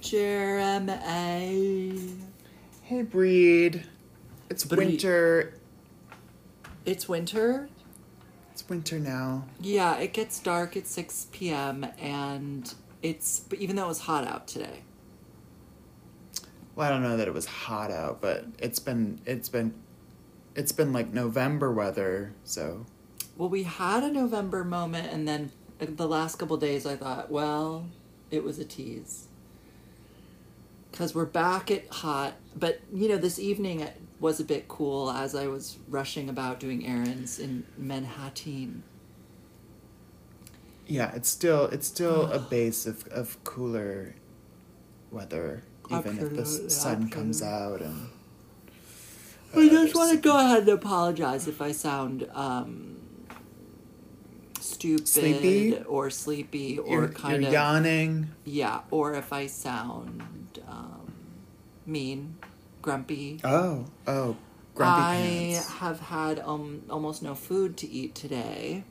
Jeremy. Hey, Breed. It's Breed. winter. It's winter. It's winter now. Yeah, it gets dark at 6 p.m. and it's but even though it was hot out today. Well, I don't know that it was hot out, but it's been it's been it's been like November weather, so Well, we had a November moment and then the last couple days I thought, well, it was a tease. Cuz we're back at hot, but you know, this evening it was a bit cool as I was rushing about doing errands in Manhattan. yeah, it's still it's still a base of, of cooler weather, even if the Absolutely, sun comes out and. I just want to go ahead and apologize if I sound um, stupid Sleepy? or sleepy or You're, kind you're of yawning. yeah, or if I sound um, mean, grumpy. Oh, oh, grumpy I pants. have had um, almost no food to eat today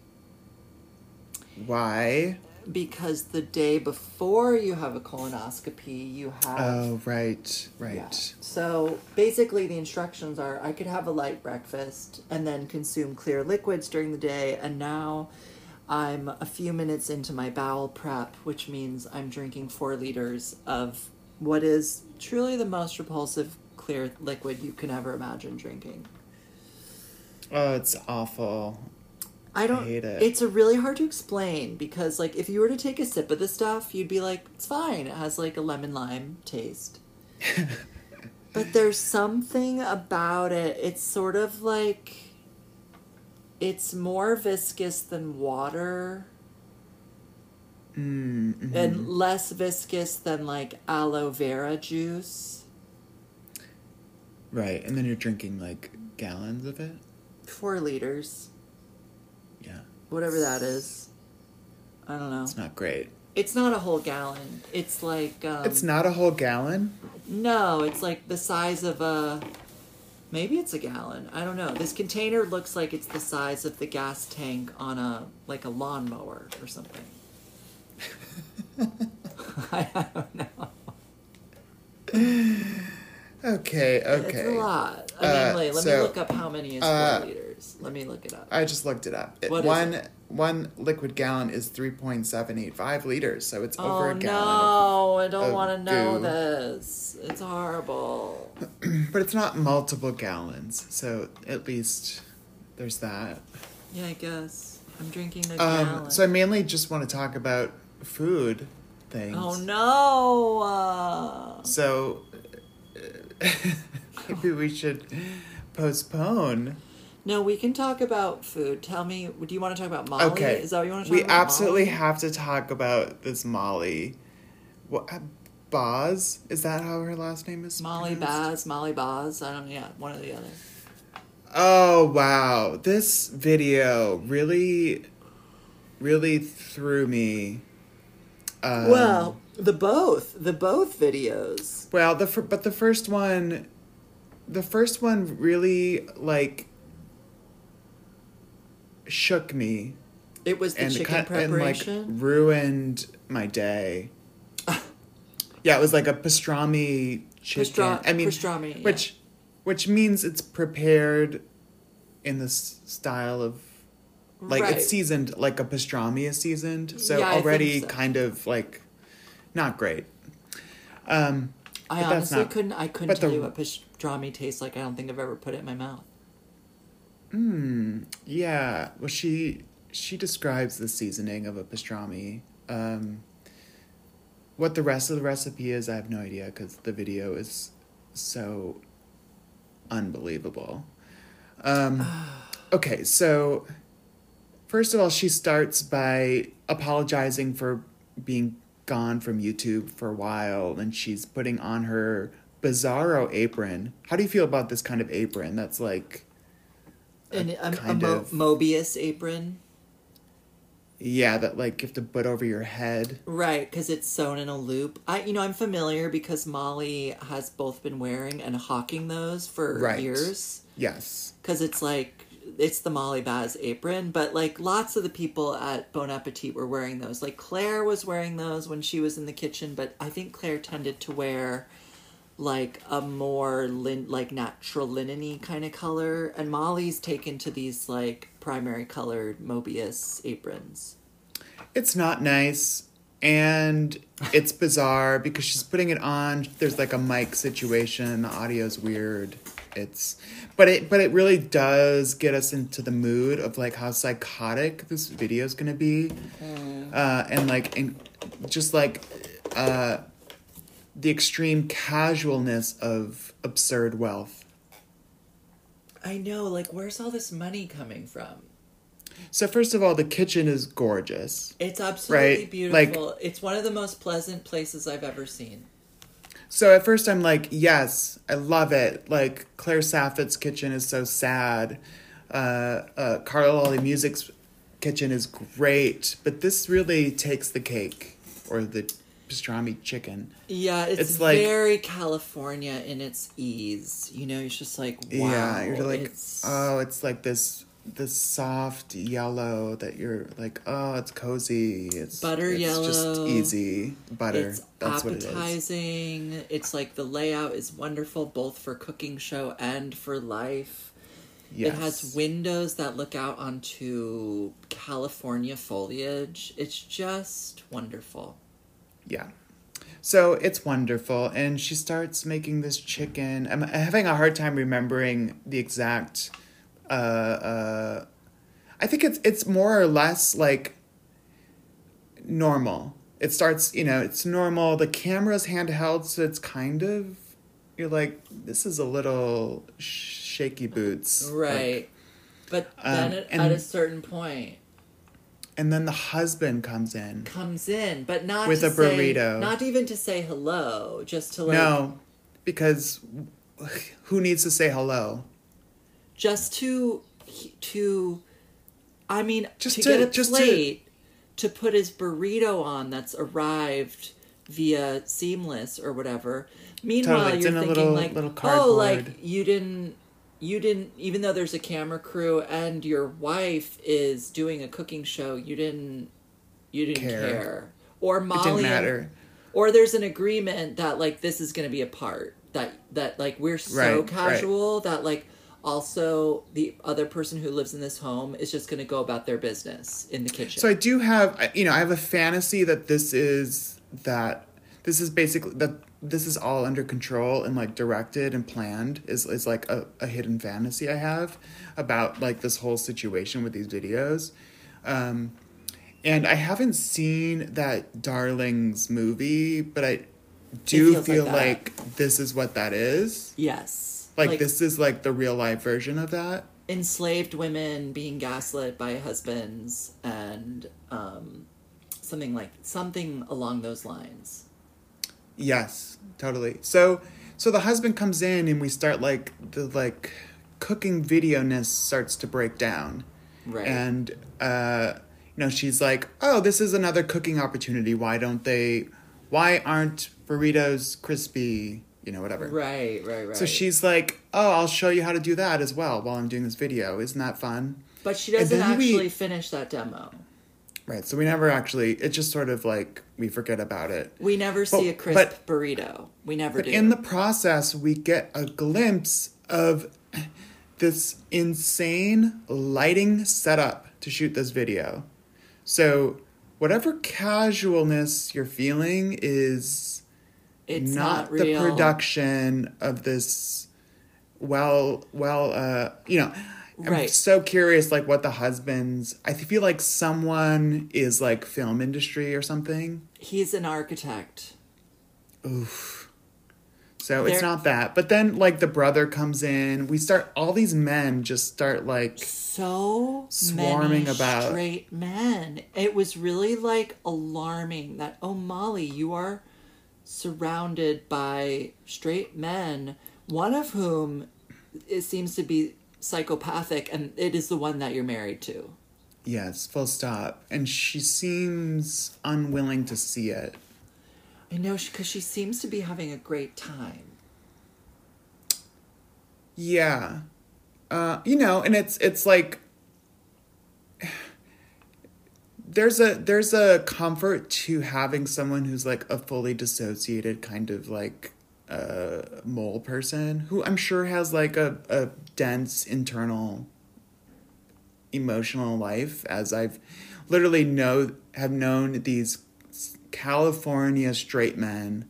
Why? because the day before you have a colonoscopy, you have Oh, right, right. Yeah. So basically, the instructions are I could have a light breakfast and then consume clear liquids during the day. And now I'm a few minutes into my bowel prep, which means I'm drinking four liters of what is truly the most repulsive clear liquid you can ever imagine drinking. Oh, it's awful. I don't. hate it. It's a really hard to explain because, like, if you were to take a sip of this stuff, you'd be like, "It's fine. It has like a lemon lime taste." but there's something about it. It's sort of like it's more viscous than water Mm, mhm. and less viscous than like aloe vera juice. Right, and then you're drinking like gallons of it. Four liters, Yeah, whatever that is. I don't know. it's not great. It's not a whole gallon. It's like um, it's not a whole gallon. No, it's like the size of a. Maybe it's a gallon. I don't know. This container looks like it's the size of the gas tank on a like a lawnmower or something. I don't know. Okay, okay. It's a lot. I Uh, like, let me look up how many is four uh, liters. Let me look it up. I just looked it up. It- What is one it? one liquid gallon is three point seven eight five liters, so it's oh over a gallon. Oh no! I don't of want to know goo. this. It's horrible. Of, but it's not multiple gallons, so at least there's that. Yeah, I guess I'm drinking a Um, gallon. so I mainly just want to talk about food things. oh no! Uh... So uh, maybe we should postpone. No, we can talk about food. Tell me, do you want to talk about Molly? Okay. Is that what you want to talk we about? We absolutely Molly? have to talk about this Molly. What Boz? Is that how her last name is? Molly pronounced? Baz, Molly Boz. I don't know. Yeah, one or the other. Oh wow. This video really really threw me. Um, well, the both, the both videos. Well, the but the first one, the first one really like shook me It was the and chicken cut- and like preparation. ruined my day. yeah, it was like a pastrami chicken. Pastra- I mean, pastrami, yeah. which which means it's prepared in the style of like Right. it's seasoned like a pastrami is seasoned. So Yeah, already so. kind of like not great. Um I honestly not- couldn't. I couldn't tell the- you what pastrami tastes like. I don't think I've ever put it in my mouth. Hmm. Yeah. Well, she she describes the seasoning of a pastrami. Um, what the rest of the recipe is, I have no idea because the video is so unbelievable. Um, okay, so first of all, she starts by apologizing for being gone from YouTube for a while, and she's putting on her bizarro apron. How do you feel about this kind of apron? That's like And a, a, Mo- of- Mobius apron, Yeah, that like you have to put over your head. right? Because it's sewn in a loop. I, you know, I'm familiar because Molly has both been wearing and hawking those for Right. years. Yes. because it's like it's the Molly Baz apron, but like lots of the people at Bon Appetit were wearing those. Like Claire was wearing those when she was in the kitchen, but I think Claire tended to wear like a more lin- like natural linen kind of color, and Molly's taken to these like primary colored Mobius aprons. It's not nice and it's bizarre because she's putting it on. There's like a mic situation. The audio's weird. It's but it but it really does get us into the mood of like how psychotic this video is gonna be, uh, and like and just like uh, the extreme casualness of absurd wealth. I know, like, where's all this money coming from? So first of all, the kitchen is gorgeous. It's absolutely Right, beautiful. it's one of the most pleasant places I've ever seen. So at first I'm like, yes, I love it. Like Claire Saffitz's kitchen is so sad. Uh, uh, Carla Lalli Music's kitchen is great, but this really takes the cake or the pastrami chicken. Yeah, it's, It's like- very California in its ease. You know, it's just like wow. yeah, you're like, oh, it's, oh, it's like this this soft yellow that you're like, oh, it's cozy. It's Butter it's just yellow. easy butter. it's That's what it is. appetizing. It's like the layout is wonderful both for cooking show and for life. Yes. It has windows that look out onto California foliage. It's just wonderful. Yeah. So it's wonderful. And she starts making this chicken. I'm having a hard time remembering the exact uh uh I think it's it's more or less like normal. It starts, you know, it's normal. The camera's handheld, so it's kind of you're like, this is a little shaky boots. Like, Right. but then Um, at, and- at a certain point, and then the husband comes in. comes in, but not With to a say- burrito. not even to say hello, just to like, no, because who needs to say hello? just to to, I mean, Just to, to- get a just to- plate to... put his burrito on that's arrived via Seamless or whatever. Meanwhile, Totally, you're in a thinking little- like, little oh, like you didn't. You didn't, even though there's a camera crew and your wife is doing a cooking show, you didn't, you didn't Care. care. Or Molly, It didn't and- matter. or there's an agreement that like this is going to be a part that that like we're so Right, right. casual that like also the other person who lives in this home is just going to go about their business in the kitchen. So I do have, you know, I have a fantasy that this is that this is basically that this is all under control and like directed and planned is is like a, a hidden fantasy I have about like this whole situation with these videos. Um, and I haven't seen that Darlings movie, but I do feels like feel like, this is what that is. yes, Like, this is like the real life version of that. enslaved women being gaslit by husbands and um, something like something along those lines. Yes, totally. So so the husband comes in and we start like the like cooking video ness starts to break down. Right. And uh you know, she's like, "Oh, this is another cooking opportunity. Why don't they why aren't burritos crispy?" You know, whatever. right, right, right. So she's like, "Oh, I'll show you how to do that as well while I'm doing this video. Isn't that fun?" but she doesn't then we- actually finish that demo. Right. So we never actually it just sort of like we forget about it. We never see a crisp but- burrito. We never But do. in the process, we get a glimpse of this insane lighting setup to shoot this video. So, whatever casualness you're feeling is it's not, not, the production of this well well uh you know I'm Right. so curious like what the husbands I feel like someone is like film industry or something He's an architect. Oof. So it's not that. But then like the brother comes in, we start all these men just start like So Swarming about. straight men. It was really like alarming that oh Molly, you are surrounded by straight men, one of whom it seems to be psychopathic, and it is the one that you're married to. yes, full stop. And she seems unwilling to see it. I know because she seems to be having a great time. Yeah. uh, you know, and it's it's like there's a there's a comfort to having someone who's like a fully dissociated kind of like uh mole person who I'm sure has like a, a dense internal emotional life as I've literally know have known these California straight men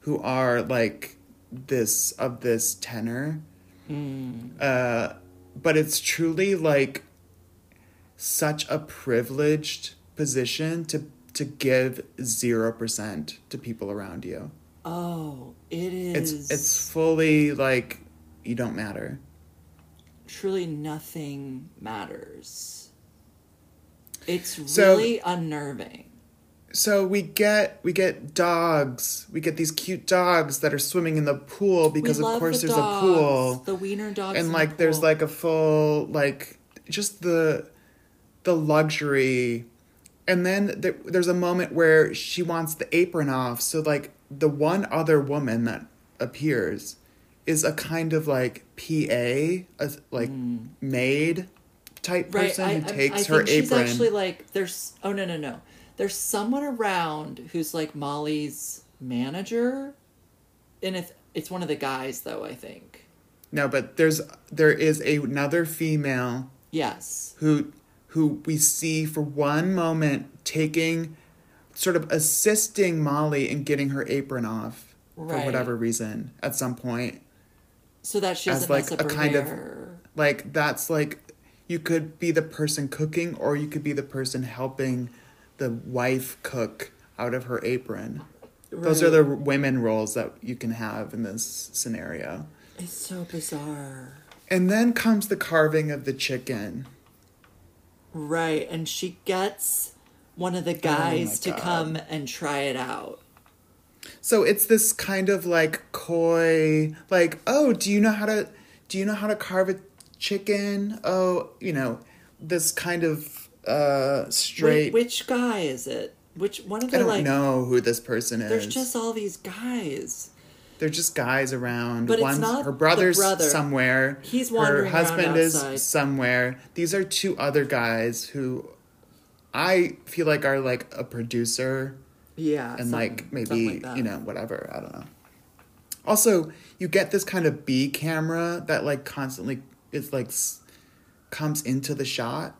who are like this of this tenor. Uh, but it's truly like such a privileged position to to give zero percent to people around you. Oh, it It's it's fully like you don't matter. truly nothing matters. It's So- really unnerving. So we get we get dogs. We get these cute dogs that are swimming in the pool because of course the there's dogs, a pool. the wiener dogs, and like the there's like a full like just the the luxury and then there, there's a moment where she wants the apron off so like the one other woman that appears is a kind of like pa a like hmm. maid type right. person I, who I- takes I her think she's actually like there's. Oh no no no. There's someone around who's like Molly's manager, and it's it's one of the guys though. I think. no but there's there is a, another female Yes. who who we see for one moment taking sort of assisting Molly in getting her apron off for whatever reason at some point. So that she doesn't like, mess up a kind of- Like that's like you could be the person cooking or you could be the person helping the wife cook out of her apron. Those are the women roles that you can have in this scenario. It's so bizarre. And then comes the carving of the chicken. Right, and she gets one of the guys to Oh God. come and try it out. So it's this kind of like coy, like, oh, do you know how to, do you know how to carve a chicken? Oh, you know, this kind of uh Wait, straight. which guy is it? Which one of the I don't like? know who this person is. There's just all these guys. They're just guys around. But it's not her the brother's brother. somewhere. He's wandering around husband is somewhere. These are two other guys who I feel like are like a producer Yeah, and like maybe like you know whatever i don't know also you get this kind of b camera that like constantly is like s- comes into the shot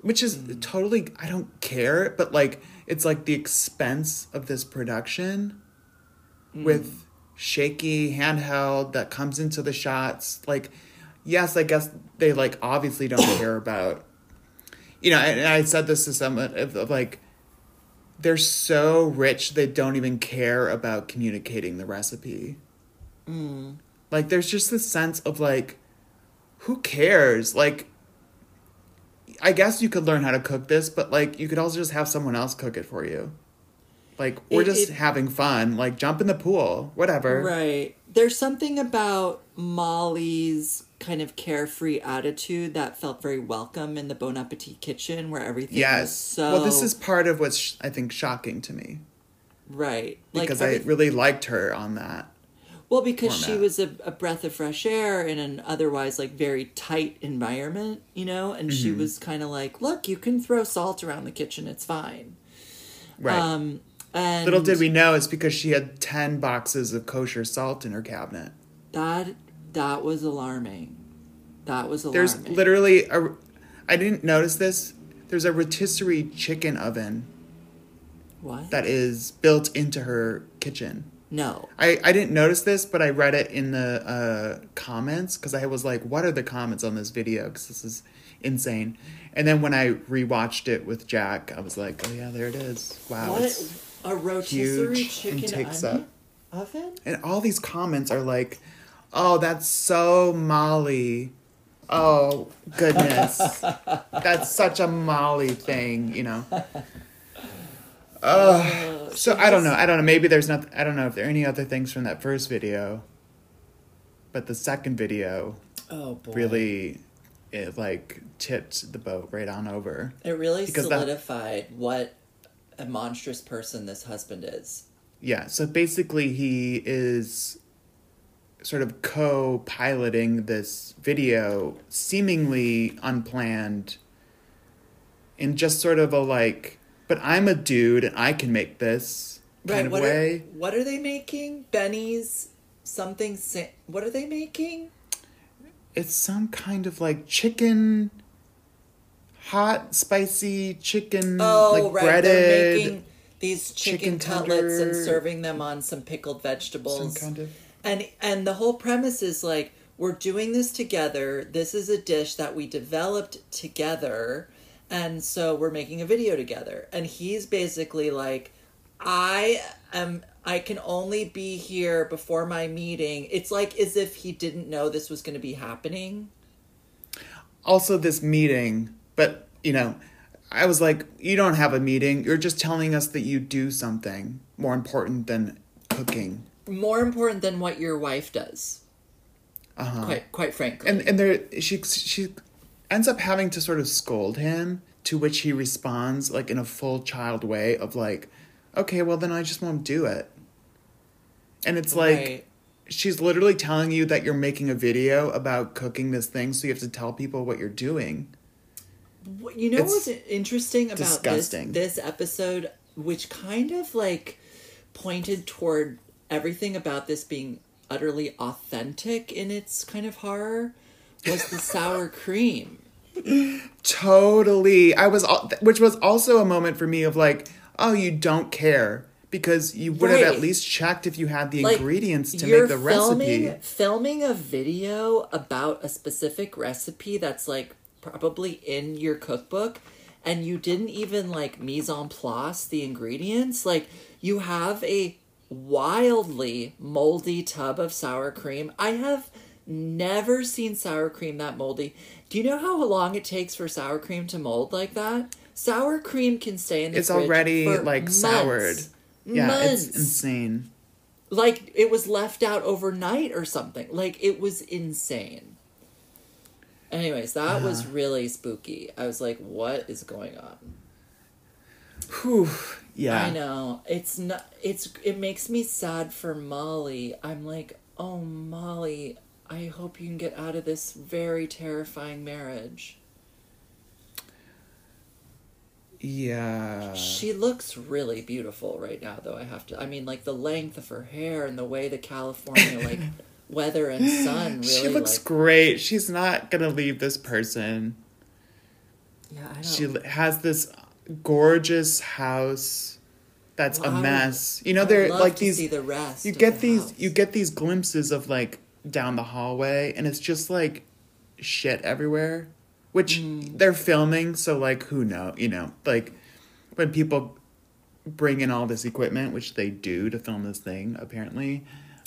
which is Mm. totally i don't care but like it's like the expense of this production Mm. with shaky handheld that comes into the shots like yes i guess they like obviously don't care about you know and i said this to someone of, of like they're so rich they don't even care about communicating the recipe. Mm. like there's just this sense of like who cares? Like i guess you could learn how to cook this but like you could also just have someone else cook it for you. Like we're It- just it- having fun. Like jump in the pool. Whatever. Right. There's something about Molly's kind of carefree attitude that felt very welcome in the Bon Appetit kitchen, where everything was yes. so well this is part of what's sh- i think shocking to me. Right. Because like i really liked her on that Well, because she was a, a breath of fresh air in an otherwise like very tight environment, you know, and Mm-hmm. she was kind of like, "Look, you can throw salt around the kitchen; it's fine." right. Um, and little did we know it's because she had 10 boxes of kosher salt in her cabinet. That that was alarming. That was alarming. There's literally a. I didn't notice this. There's a rotisserie chicken oven what? that is built into her kitchen. no. I, I didn't notice this, but I read it in the uh, comments because I was like, what are the comments on this video? Because this is insane. And then when I rewatched it with Jack, I was like, oh yeah, there it is. Wow. what it's- a rotisserie huge and chicken takes onion oven? And all these comments are like, oh, that's so Molly. Oh, goodness. that's such a Molly thing, you know. Uh, So I don't know. I don't know. Maybe there's not. I don't know if there are any other things from that first video, but the second video Oh boy. really, it like tipped the boat right on over. It really because that- solidified what a monstrous person this husband is. Yeah. So basically, he is sort of co-piloting this video seemingly unplanned in just sort of a like but i'm a dude and i can make this kind of What way are, what are they making? Benny's something. What are they making? it's some kind of like chicken hot spicy chicken Oh, like right. breaded They're making these chicken, chicken cutlets and serving them on some pickled some vegetables. kind of And and the whole premise is like we're doing this together. This is a dish that we developed together, and so we're making a video together. And he's basically like, I am. I can only be here before my meeting. It's like as if he didn't know this was going to be happening. also this meeting, but you know, I was like, you don't have a meeting. You're just telling us that you do something more important than cooking. More important than what your wife does. Uh-huh. Quite quite frankly. And and there she she ends up having to sort of scold him, to which he responds like in a full child way of like, okay, well then I just won't do it. And it's like Right. she's literally telling you that you're making a video about cooking this thing, so you have to tell people what you're doing. You know It's what's interesting about disgusting. this this episode, which kind of like pointed toward everything about this being utterly authentic in its kind of horror, was the sour cream. Totally. I was, which was also a moment for me of like, oh, you don't care because you would have at least checked if you had the Like, ingredients to make the filming, recipe. Filming a video about a specific recipe that's like probably in your cookbook, and you didn't even like mise en place the ingredients. Like you have a wildly moldy tub of sour cream. I have never seen sour cream that moldy. Do you know how long it takes for sour cream to mold like that? Sour cream can stay in the It's fridge already like months. soured. Yeah, Months it's insane. like it was left out overnight or something. Like it was insane. Anyways, that Uh-huh. was really spooky. I was like, what is going on? Whew. Yeah. I know. It's not it's it makes me sad for Molly. I'm like, "Oh, Molly, I hope you can get out of this very terrifying marriage." Yeah. She looks really beautiful right now though, I have to. I mean, like the length of her hair and the way the California like weather and sun really she looks like great. She's not gonna leave this person. Yeah, I don't She has this gorgeous house that's Well, a would- mess. You know, they're like these. the you get the these. house. You get these glimpses of like down the hallway, and it's just like shit everywhere. Which Mm. they're filming, so like who know? You know, like when people bring in all this equipment, which they do to film this thing, apparently.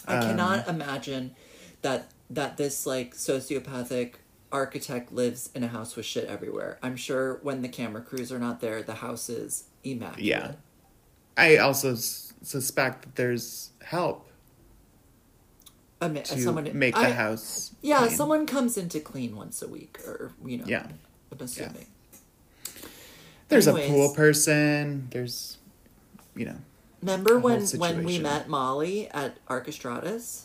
I um, cannot imagine that that this like sociopathic architect lives in a house with shit everywhere. I'm sure when the camera crews are not there, the house is immaculate. Yeah. I also s- suspect that there's help I mean, to someone make the I- house. Yeah, clean. someone comes in to clean once a week, or you know. Yeah. I'm assuming. There's Anyways. a pool person. There's, you know, Remember when when we met Molly at Archestratus?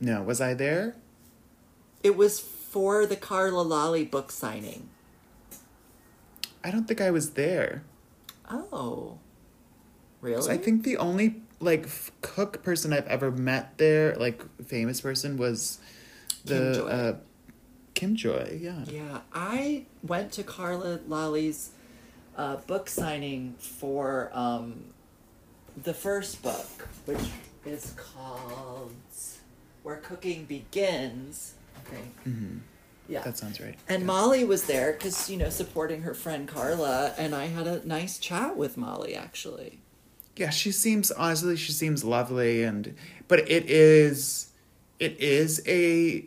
no. Was I there? It was for the Carla Lalli book signing. I don't think I was there. Oh. Really? I think the only like f- cook person I've ever met there, like famous person, was the Kim Joy. uh, Kim Joy. Yeah. Yeah, I went to Carla Lalli's uh, book signing for um, the first book, which is called Where Cooking Begins. I think. hmm Yeah. That sounds right. and Yeah. Molly was there because, you know, supporting her friend Carla, and I had a nice chat with Molly actually. Yeah, she seems honestly she seems lovely and but it is it is a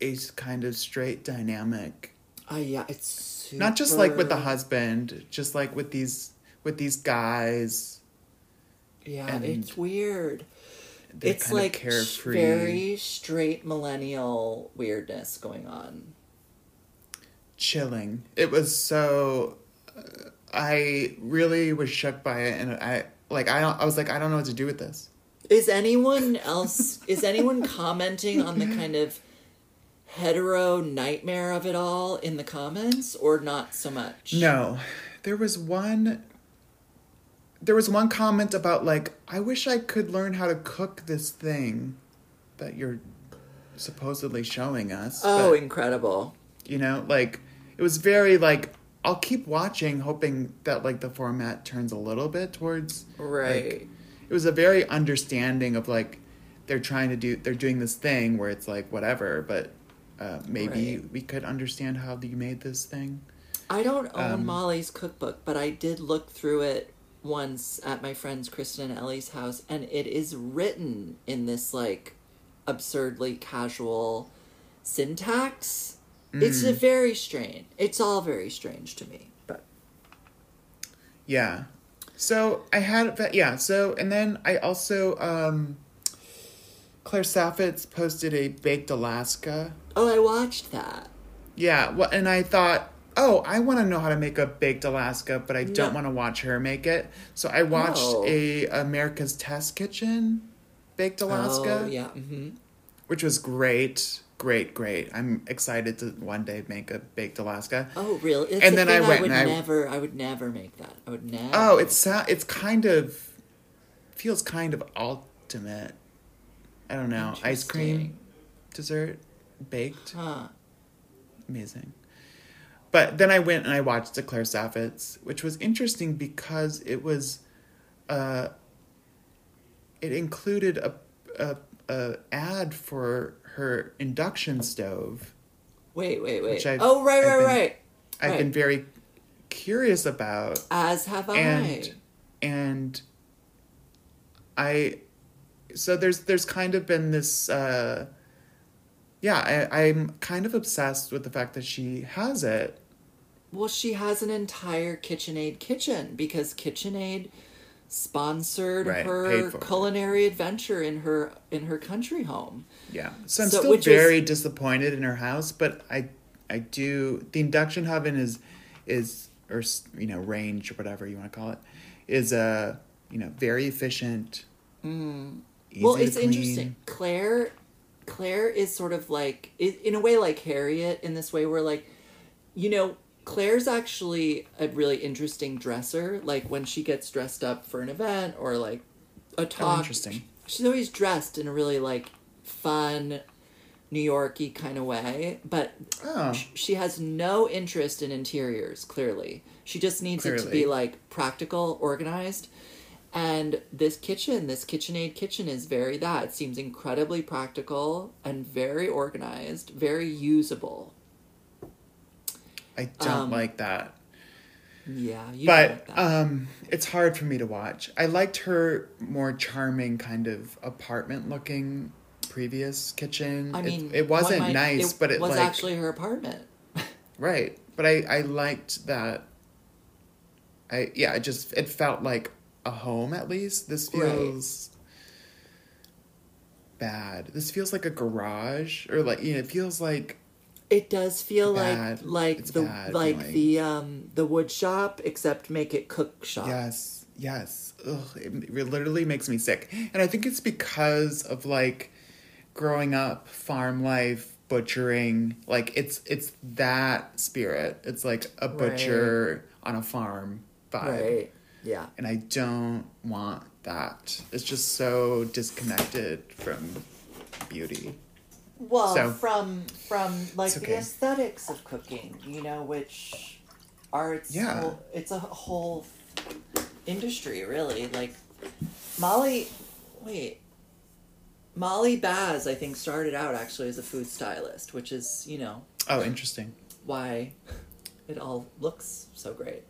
a kind of straight dynamic. Oh, yeah, it's super... Not just like with the husband, just like with these with these guys. Yeah, and it's weird. It's like carefree. very straight millennial weirdness going on. chilling. It was so uh, I really was shook by it and I like I don't I was like I don't know what to do with this. Is anyone else is anyone commenting on the kind of hetero nightmare of it all in the comments or not so much? No, there was one. There was one comment about like, I wish I could learn how to cook this thing that you're supposedly showing us. Oh, but, incredible. you know, like it was very like I'll keep watching, hoping that like the format turns a little bit towards Right. like, it was a very understanding of like they're trying to do they're doing this thing where it's like whatever, but uh, maybe Right. we could understand how you made this thing. I don't own Um, Molly's cookbook, but I did look through it once at my friends Kristen and Ellie's house, and it is written in this like absurdly casual syntax. It's Mm. a very strange. It's all very strange to me. But Yeah. So I had that. Yeah. So and then I also um, Claire Saffitz posted a baked Alaska. oh, I watched that. Yeah. Well, and I thought, oh, I want to know how to make a baked Alaska, but I don't want to watch her make it. So I watched Oh. a America's Test Kitchen baked Alaska, Oh, yeah. hmm which was great. Great, great. I'm excited to one day make a baked Alaska. Oh, really? It's And then I went would and I- never. I would never make that. I would never. Oh, it's it's kind of feels kind of ultimate. I don't know. Ice cream dessert baked. Huh. Amazing. But then I went and I watched the Claire Saffitz, which was interesting because it was uh it included a a, a ad for her induction stove. Wait, wait, wait. Which oh, right, I've right, been- right. I've Right. been very curious about As have I. and and I so there's there's kind of been this uh yeah I, I'm kind of obsessed with the fact that she has it Well, she has an entire KitchenAid kitchen because KitchenAid sponsored Right, her for it. culinary adventure in her in her country home. yeah so I'm So- still very disappointed in her house but I I do the induction oven is is or you know range or whatever you want to call it is uh you know very efficient Mm. easy well, it's clean. interesting. Claire Claire is sort of like in a way like Harriet in this way where like you know Claire's actually a really interesting dresser. Like when she gets dressed up for an event or like a oh, talk, Oh, interesting. She's always dressed in a really like fun New Yorky kind of way, but oh. she has no interest in interiors clearly. She just needs it to be like practical organized and this kitchen this kitchenaid kitchen is very that. It seems incredibly practical and very organized very usable. I don't um, like that. Yeah you but like um it's hard for me to watch. I liked her more charming kind of apartment looking previous kitchen. I It- mean it, wasn't one might- nice it but it was like actually her apartment. Right but i i liked that. I yeah it just it felt like a home at least this Right. feels bad this feels like a garage or like you know it feels like it does feel Bad. like like It's the like feeling. the um the wood shop except make it cook shop Yes, yes. Ugh, it, it literally makes me sick. And I think it's because of like growing up, farm life, butchering. Like it's it's that spirit. It's like a butcher on a farm vibe. right yeah And I don't want that. It's just so disconnected from beauty. Well, So- from from like It's the aesthetics of cooking, you know, which are its Yeah. whole, it's a whole industry, really. Like Molly, wait, Molly Baz, I think, started out actually as a food stylist, which is you know Oh, interesting. why it all looks so great.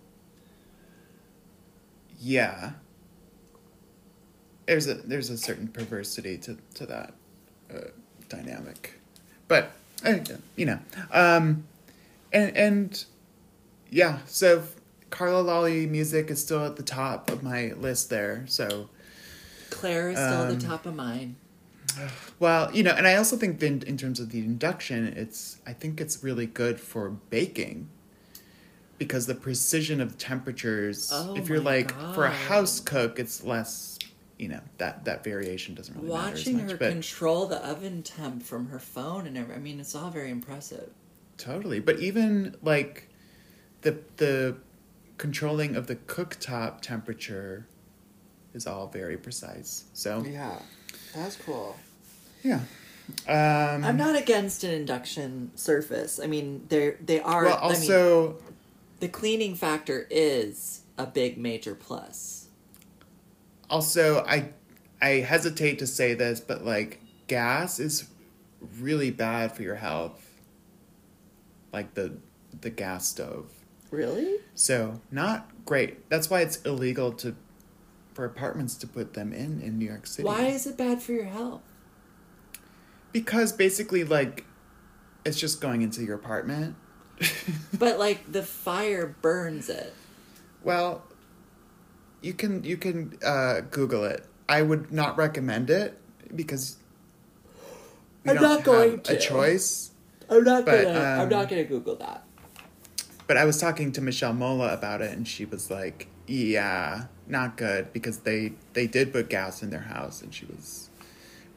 Yeah. There's a there's a certain perversity to to that uh, dynamic, but uh, you know, um, and and yeah. So Carla Lalli music is still at the top of my list there. So Claire is still at Um, the top of mine. well, you know, and I also think that in, in terms of the induction, it's I think it's really good for baking. Because the precision of temperatures, Oh if you're like for a house cook, it's less you know that that variation doesn't really Watching matter as her much. But control the oven temp from her phone and every, I mean, it's all very impressive. totally, but even like the the controlling of the cooktop temperature is all very precise. So Yeah, that's cool. yeah. Um, I'm not against an induction surface. I mean, they they are. Well, I mean, also, the cleaning factor is a big major plus. also, I I hesitate to say this, but like gas is really bad for your health. Like the the gas stove. Really? So not great. That's why it's illegal to for apartments to put them in in New York City. Why is it bad for your health? Because basically, like, it's just going into your apartment. But like the fire burns it. well, you can you can uh, Google it. I would not recommend it because I'm not going a choice. I'm not But, gonna. I'm um, not gonna Google that. But I was talking to Michelle Mola about it, and she was like, "Yeah, not good because they they did put gas in their house, and she was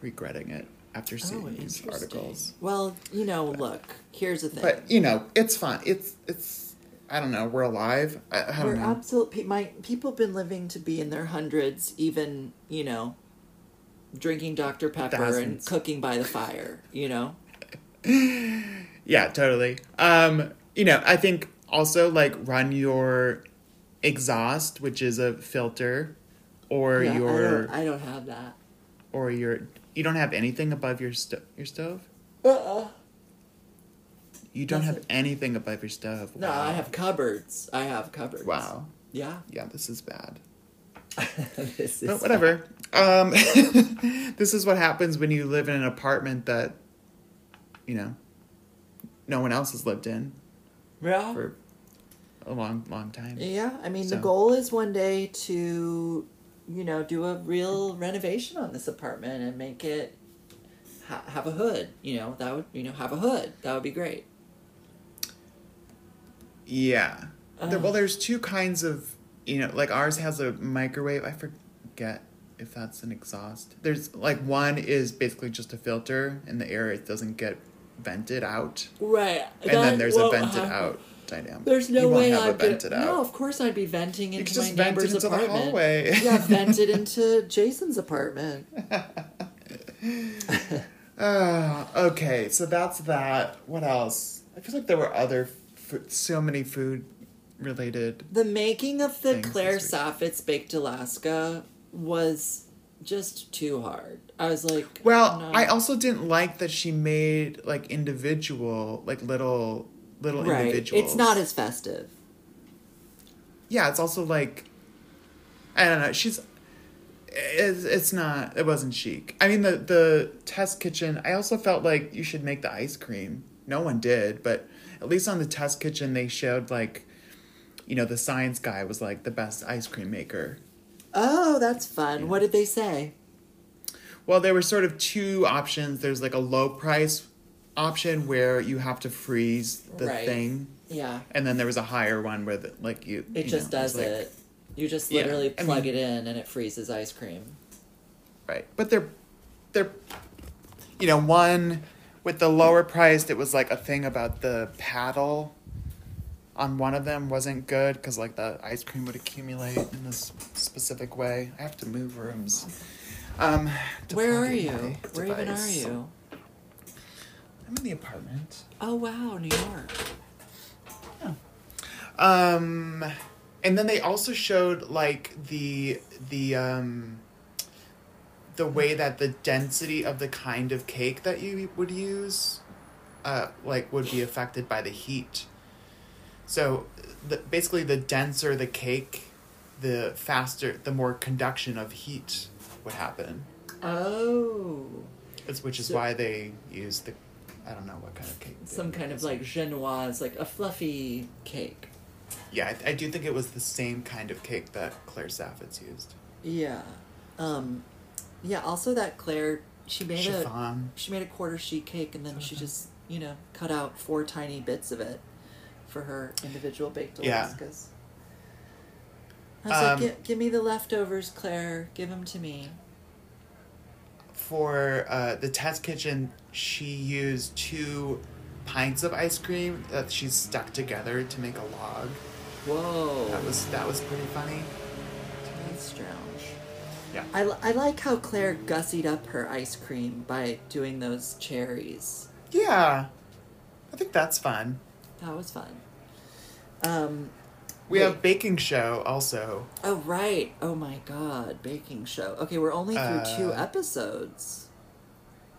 regretting it after seeing Oh, these articles." Well, you know, look. Here's the thing. But you know, it's fine. It's it's. I don't know. We're alive. I, I We're know. absolute. My people been living to be in their hundreds, even you know, drinking Dr Pepper and cooking by the fire. You know. Yeah, totally. Um, you know, I think also like run your exhaust, which is a filter, or Yeah, I your don't, I don't have that. or your. You don't have anything above your sto- your stove. Uh uh You don't have anything above your stove. No, Wow. I have cupboards. I have cupboards. Wow. Yeah. Yeah, this is bad. this is But whatever. Um, this is what happens when you live in an apartment that, you know, no one else has lived in Yeah. for a long, long time. Yeah, I mean, So- the goal is one day to, you know, do a real renovation on this apartment and make it ha- have a hood. You know, that would, you know, have a hood. That would be great. Yeah. There, well, um, there's two kinds of, you know, like ours has a microwave. I forget if that's an exhaust. There's like one is basically just a filter, and the air it doesn't get vented out, Right. and then there's a vented uh, out dynamic. There's no way I'd vent it out. No, of course I'd be venting into my just vent it neighbor's into the apartment. hallway. yeah, vent it into Jason's apartment. Ah, okay, so that's that. What else? I feel like there were other, f- so many food related. The making of the Claire. Saffitz Baked Alaska was just too hard. I was like, Well, no. I also didn't like that she made like individual, like little, little right. individuals. It's not as festive. Yeah, it's also like, I don't know. She's, it's, it's not. It wasn't chic. I mean, the the test kitchen. I also felt like you should make the ice cream. No one did, but at least on the test kitchen they showed like, you know, the science guy was like the best ice cream maker. Oh, that's fun. Yeah. What did they say? Well, there were sort of two options. There's like a low price option where you have to freeze the Right. thing, Yeah, and then there was a higher one where the, like you. it you just know, does was like- it. You just Yeah, literally I plug mean- it in and it freezes ice cream. Right. But they're they're you know, one with the lower priced it was like a thing about the paddle on one of them wasn't good because like the ice cream would accumulate in this specific way. I have to move rooms. Um, Where are you? Where even are you? I'm in the apartment. Oh wow, New York. Yeah. Um, and then they also showed like the the um the way that the density of the kind of cake that you would use, uh, like would be affected by the heat. So, the, basically, the denser the cake, the faster, the more conduction of heat would happen. Oh, It's, which is So- why they use the, I don't know what kind of cake. some kind of like genoise, like a fluffy cake. Yeah, I, I do think it was the same kind of cake that Claire Saffitz used. Yeah. Um, yeah. Also, that Claire, she made a she made a quarter sheet cake and then she just you know cut out four tiny bits of it for her individual baked Yeah. Alaskas. I was Um, like, "Gi- give me the leftovers, Claire. Give them to me. For uh, the test kitchen, she used two pints of ice cream that she stuck together to make a log. Whoa. That was that was pretty funny. That's strange. Yeah. I, I like how Claire gussied up her ice cream by doing those cherries. Yeah, I think that's fun. That was fun. Um, We Wait. have baking show also. oh, right. Oh my god. Baking show. Okay, we're only through two Uh, episodes.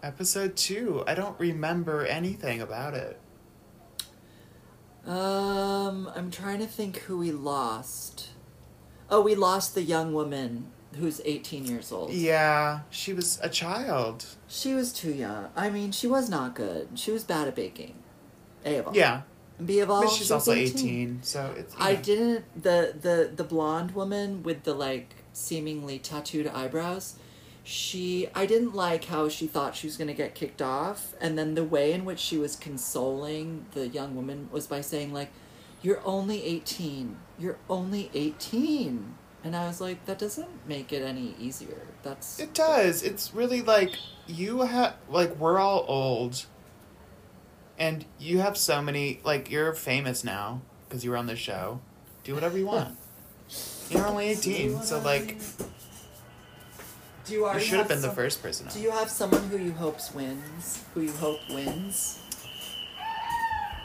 Episode two. I don't remember anything about it. Um, I'm trying to think who we lost. Oh, we lost the young woman who's 18 years old. Yeah, she was a child. She was too young. I mean, she was not good. She was bad at baking. A of all. Yeah, B of all. but she's was also 18, so it's. I didn't the the the blonde woman with the like seemingly tattooed eyebrows. She I didn't like how she thought she was going to get kicked off and then the way in which she was consoling the young woman was by saying like you're only 18. You're only 18. And I was like that doesn't make it any easier. That's It does. It's really like you have like we're all old, and you have so many like you're famous now because you were on the show. Do whatever you want. You're only eighteen, so like Do you you already should have have been the first person. Do you have someone who you hopes wins? Who you hope wins?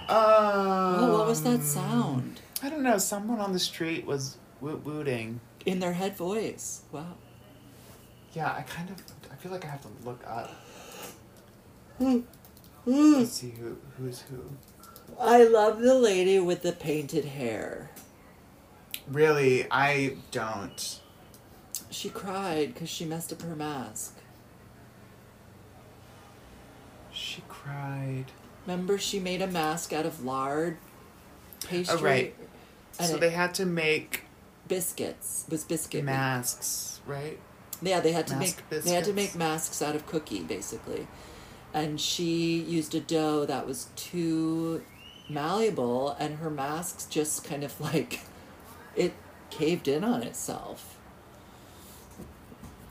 Um, Oh, what was that sound? I don't know. Someone on the street was woot wooting. In their head voice. Wow. Yeah, I kind of. I feel like I have to look up Hmm. to see who who's who. I love the lady with the painted hair. Really, I don't. She cried because she messed up her mask. She cried. Remember, she made a mask out of lard pastry. Oh, right. So they had to make biscuits. It was biscuit. masks, right? Yeah, they had to Mask make they had to make masks out of cookie basically, and she used a dough that was too malleable, and her masks just kind of like it caved in on itself.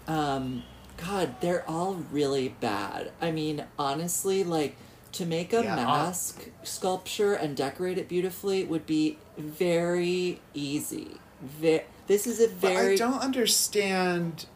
Um, God, they're all really bad. I mean, honestly, like to make a Yeah, mask sculpture and decorate it beautifully would be very easy. Ve- this is a But very I don't understand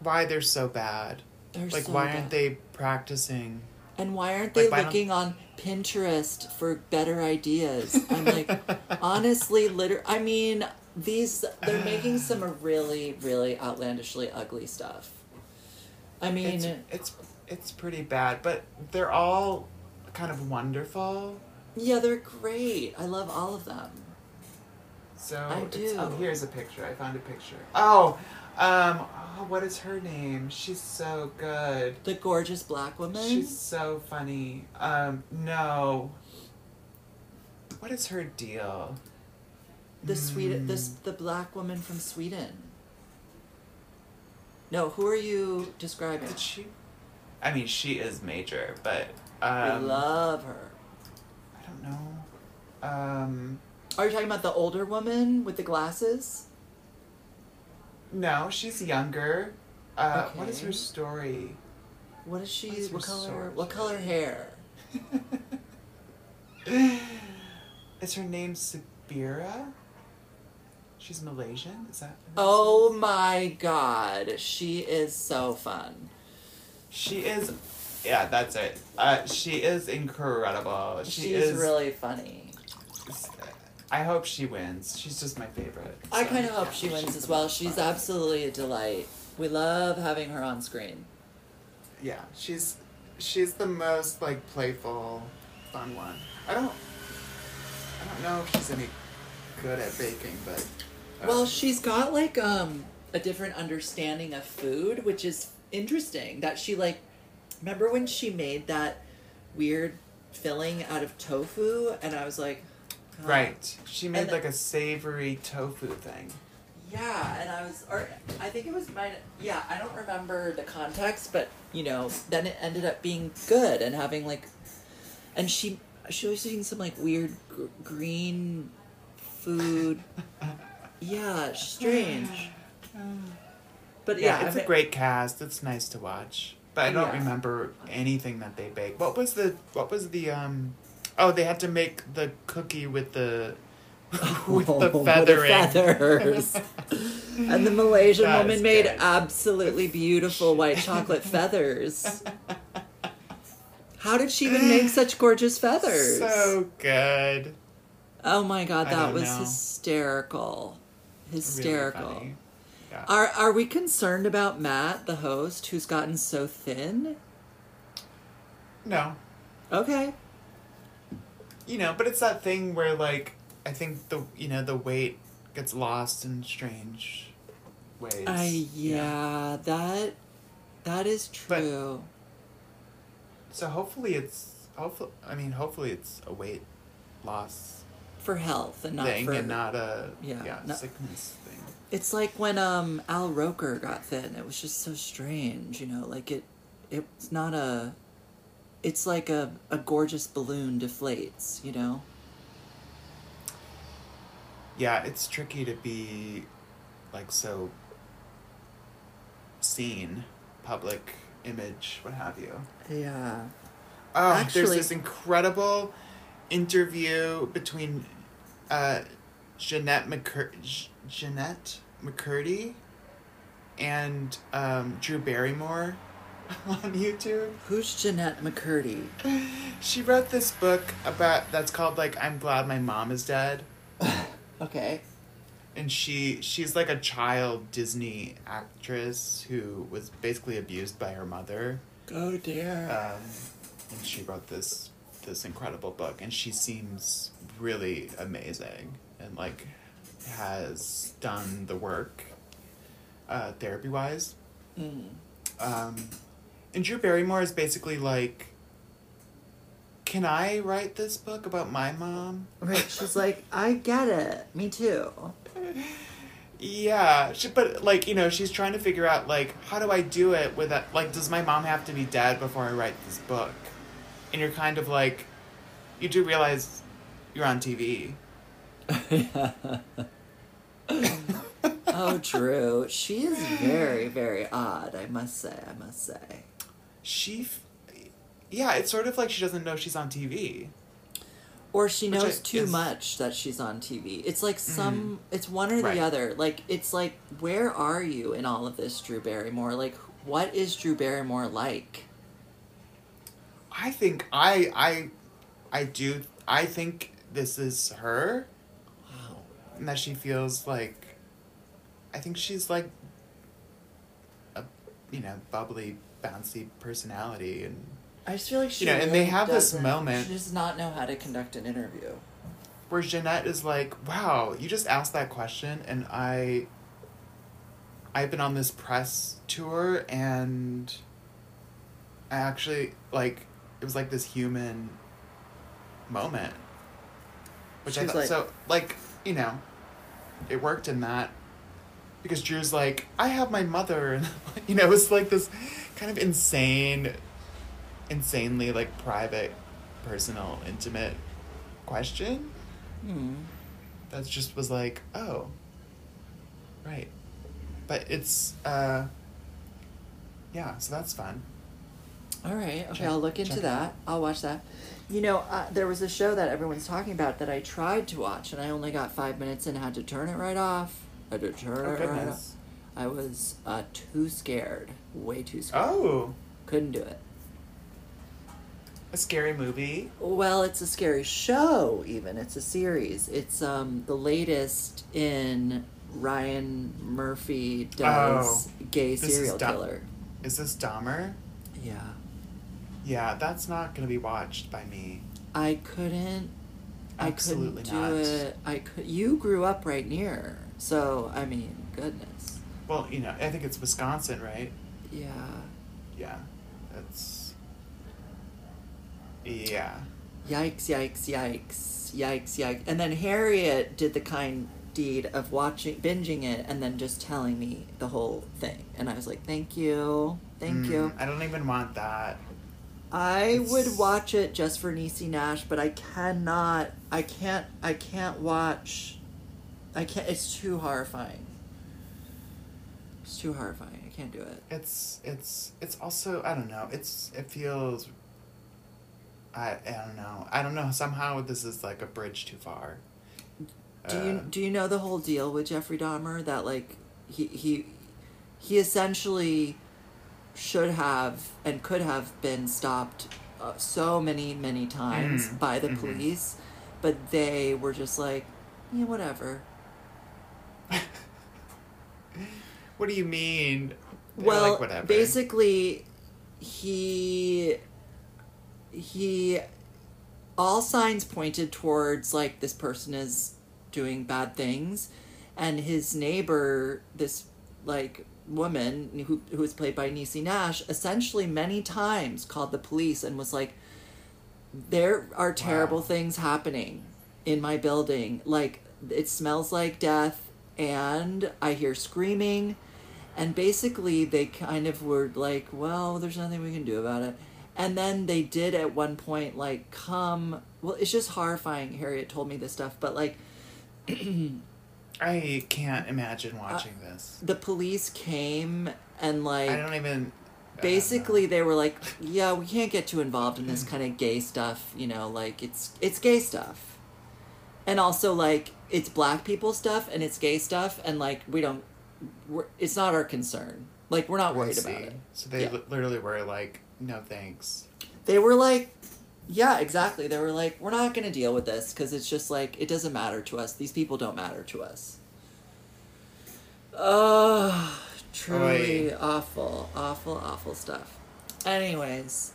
why they're so bad. They're like, so why bad. aren't they practicing? And why aren't they don't- looking on Pinterest for better ideas? I'm like, honestly, liter. I mean, these they're making some really, really outlandishly ugly stuff. I mean, It's, it's it's pretty bad, but they're all kind of wonderful. yeah, they're great. I love all of them. So I it's- oh, do. here's a picture. I found a picture. Oh, um, oh, what is her name? She's so good. The gorgeous black woman. She's so funny. Um, no. What is her deal? The Sweden, this the black woman from Sweden. No, who are you describing? Did she? I mean, she is major, but I um, love her. I don't know. Um, Are you talking about the older woman with the glasses? no, she's younger. Uh, what is her story? What is she? What is What color? sword? What color hair? is her name Syabira? She's Malaysian. Is that? Oh my god, she is so fun. She is. Yeah, that's it. Uh, she is incredible. She She's is really funny. I hope she wins. She's just my favorite. I kind of hope yeah, she wins as well. She's absolutely a delight. We love having her on screen. Yeah, she's she's the most like playful, fun one. I don't I don't know if she's any good at baking, but Well, she's got like um a different understanding of food, which is interesting. That she like remember when she made that weird filling out of tofu and I was like right. She made And- like a savory tofu thing. Yeah, and I was, or I think it was my, yeah, I don't remember the context, but you know, then it ended up being good and having like, and she, she was eating some like weird gr- green food. Yeah, strange. But yeah, Yeah, it's I a mean- great cast. It's nice to watch. But I don't Yeah. remember anything that they baked. What was the what was the um Oh, they had to make the cookie with the with the Oh, feathering. feathers. and the Malaysian That woman made good. absolutely beautiful white chocolate feathers. How did she even make such gorgeous feathers? So good. oh my god, that was know. hysterical. Really Hysterical. funny. Yeah. are are we concerned about Matt, the host, who's gotten so thin? no. Okay. You know, but it's that thing where like I think the you know, the weight gets lost in strange ways. I yeah, that that is true. But-. So hopefully it's hopefully I mean hopefully it's a weight loss for health and not thing for and not a Yeah, yeah, not- sickness thing. It's like when um Al Roker got thin. It was just so strange, you know, like it it's not a it's like a, a gorgeous balloon deflates, you know? Yeah, it's tricky to be like so seen, public image, what have you. Yeah. Oh, there's this incredible interview between uh, Jennette McCur- Jennette McCurdy and um, Drew Barrymore on YouTube. Who's Jennette McCurdy? She wrote this book about that's called like I'm glad my mom is dead. Okay. and she she's like a child Disney actress who was basically abused by her mother. Oh dear. Um, and she wrote this this incredible book, and she seems really amazing and like has done the work uh, therapy wise. Mm. Um, and Drew Barrymore is basically like, can I write this book about my mom? Right, she's like, I get it. Me too. Yeah, she, but like you know, she's trying to figure out like how do I do it without like does my mom have to be dead before I write this book? And you're kind of like, you do realize you're on TV. oh, Drew. She is very, very odd, I must say. I must say. She, f- yeah, it's sort of like she doesn't know she's on TV. Or she Which knows I- too is- much that she's on TV. It's like mm-hmm. some, it's one or the other. Like, it's like, where are you in all of this, Drew Barrymore? Like, what is Drew Barrymore like? I think I I, I do I think this is her, Wow. and that she feels like, I think she's like. A, you know, bubbly, bouncy personality, and I just feel like she You know, and they have this moment- She does not know how to conduct an interview. where Jennette is like, "Wow, you just asked that question, and I, I've been on this press tour, and I actually like it was like this human moment, which I thought like- so like you know, it worked in that because Drew's like, I have my mother, and you know, it was like this kind of insane, insanely like private, personal, intimate question Hmm. that just was like, oh, right. But it's, uh, yeah, so that's fun. All right. Okay, Check- I'll look into that. out. I'll watch that. You know, uh, there was a show that everyone's talking about that I tried to watch, and I only got five minutes and had to turn it right off. I had to turn Oh, it right off. I was uh, too scared. Way too scared. Oh, Couldn't do it. a scary movie. Well, it's a scary show. Even it's a series. It's um the latest in Ryan Murphy does gay Oh, This is serial dumb. killer. Is this Dahmer? Yeah, Yeah, that's not gonna be watched by me. I couldn't. Absolutely I couldn't not. do it. I could. You grew up right near, so I mean, goodness. Well, you know, I think it's Wisconsin, right? Yeah. Yeah, that's. Yeah. Yikes! Yikes! Yikes! Yikes! Yikes! And then Harriet did the kind deed of watching, binging it, and then just telling me the whole thing, and I was like, "Thank you, thank Mm, you." I don't even want that. I would watch it just for Niecy Nash, but I cannot. I can't. I can't watch I can't. It's too horrifying. It's too horrifying. I can't do it. It's it's it's also I don't know. It's it feels. I I don't know. I don't know. Somehow this is like a bridge too far. Do Uh, you do you know the whole deal with Jeffrey Dahmer that like he he he essentially should have and could have been stopped uh, so many many times Mm, by the mhm. police, but they were just like, yeah, whatever. What do you mean? They're well, like, whatever. basically, he he all signs pointed towards like this person is doing bad things, and his neighbor, this like woman who who was played by Niecy Nash, essentially many times called the police and was like, "There are terrible Wow. things happening in my building. Like it smells like death, and I hear screaming." And basically, they kind of were like, well, there's nothing we can do about it. And then they did at one point, like, come. Well, it's just horrifying. Harriet told me this stuff, but like, I can't imagine Uh, watching this. the police came and, like, I don't even. Basically they were like yeah we can't get too involved in this kind of gay stuff you know like it's it's gay stuff and also like it's black people stuff and it's gay stuff and like we don't we're, it's not our concern like we're not worried about it So they Yeah. literally were like, "No thanks." they were like yeah exactly. They were like we're not going to deal with this because it's just like it doesn't matter to us. These people don't matter to us. Oh truly Oy. awful awful awful stuff. Anyways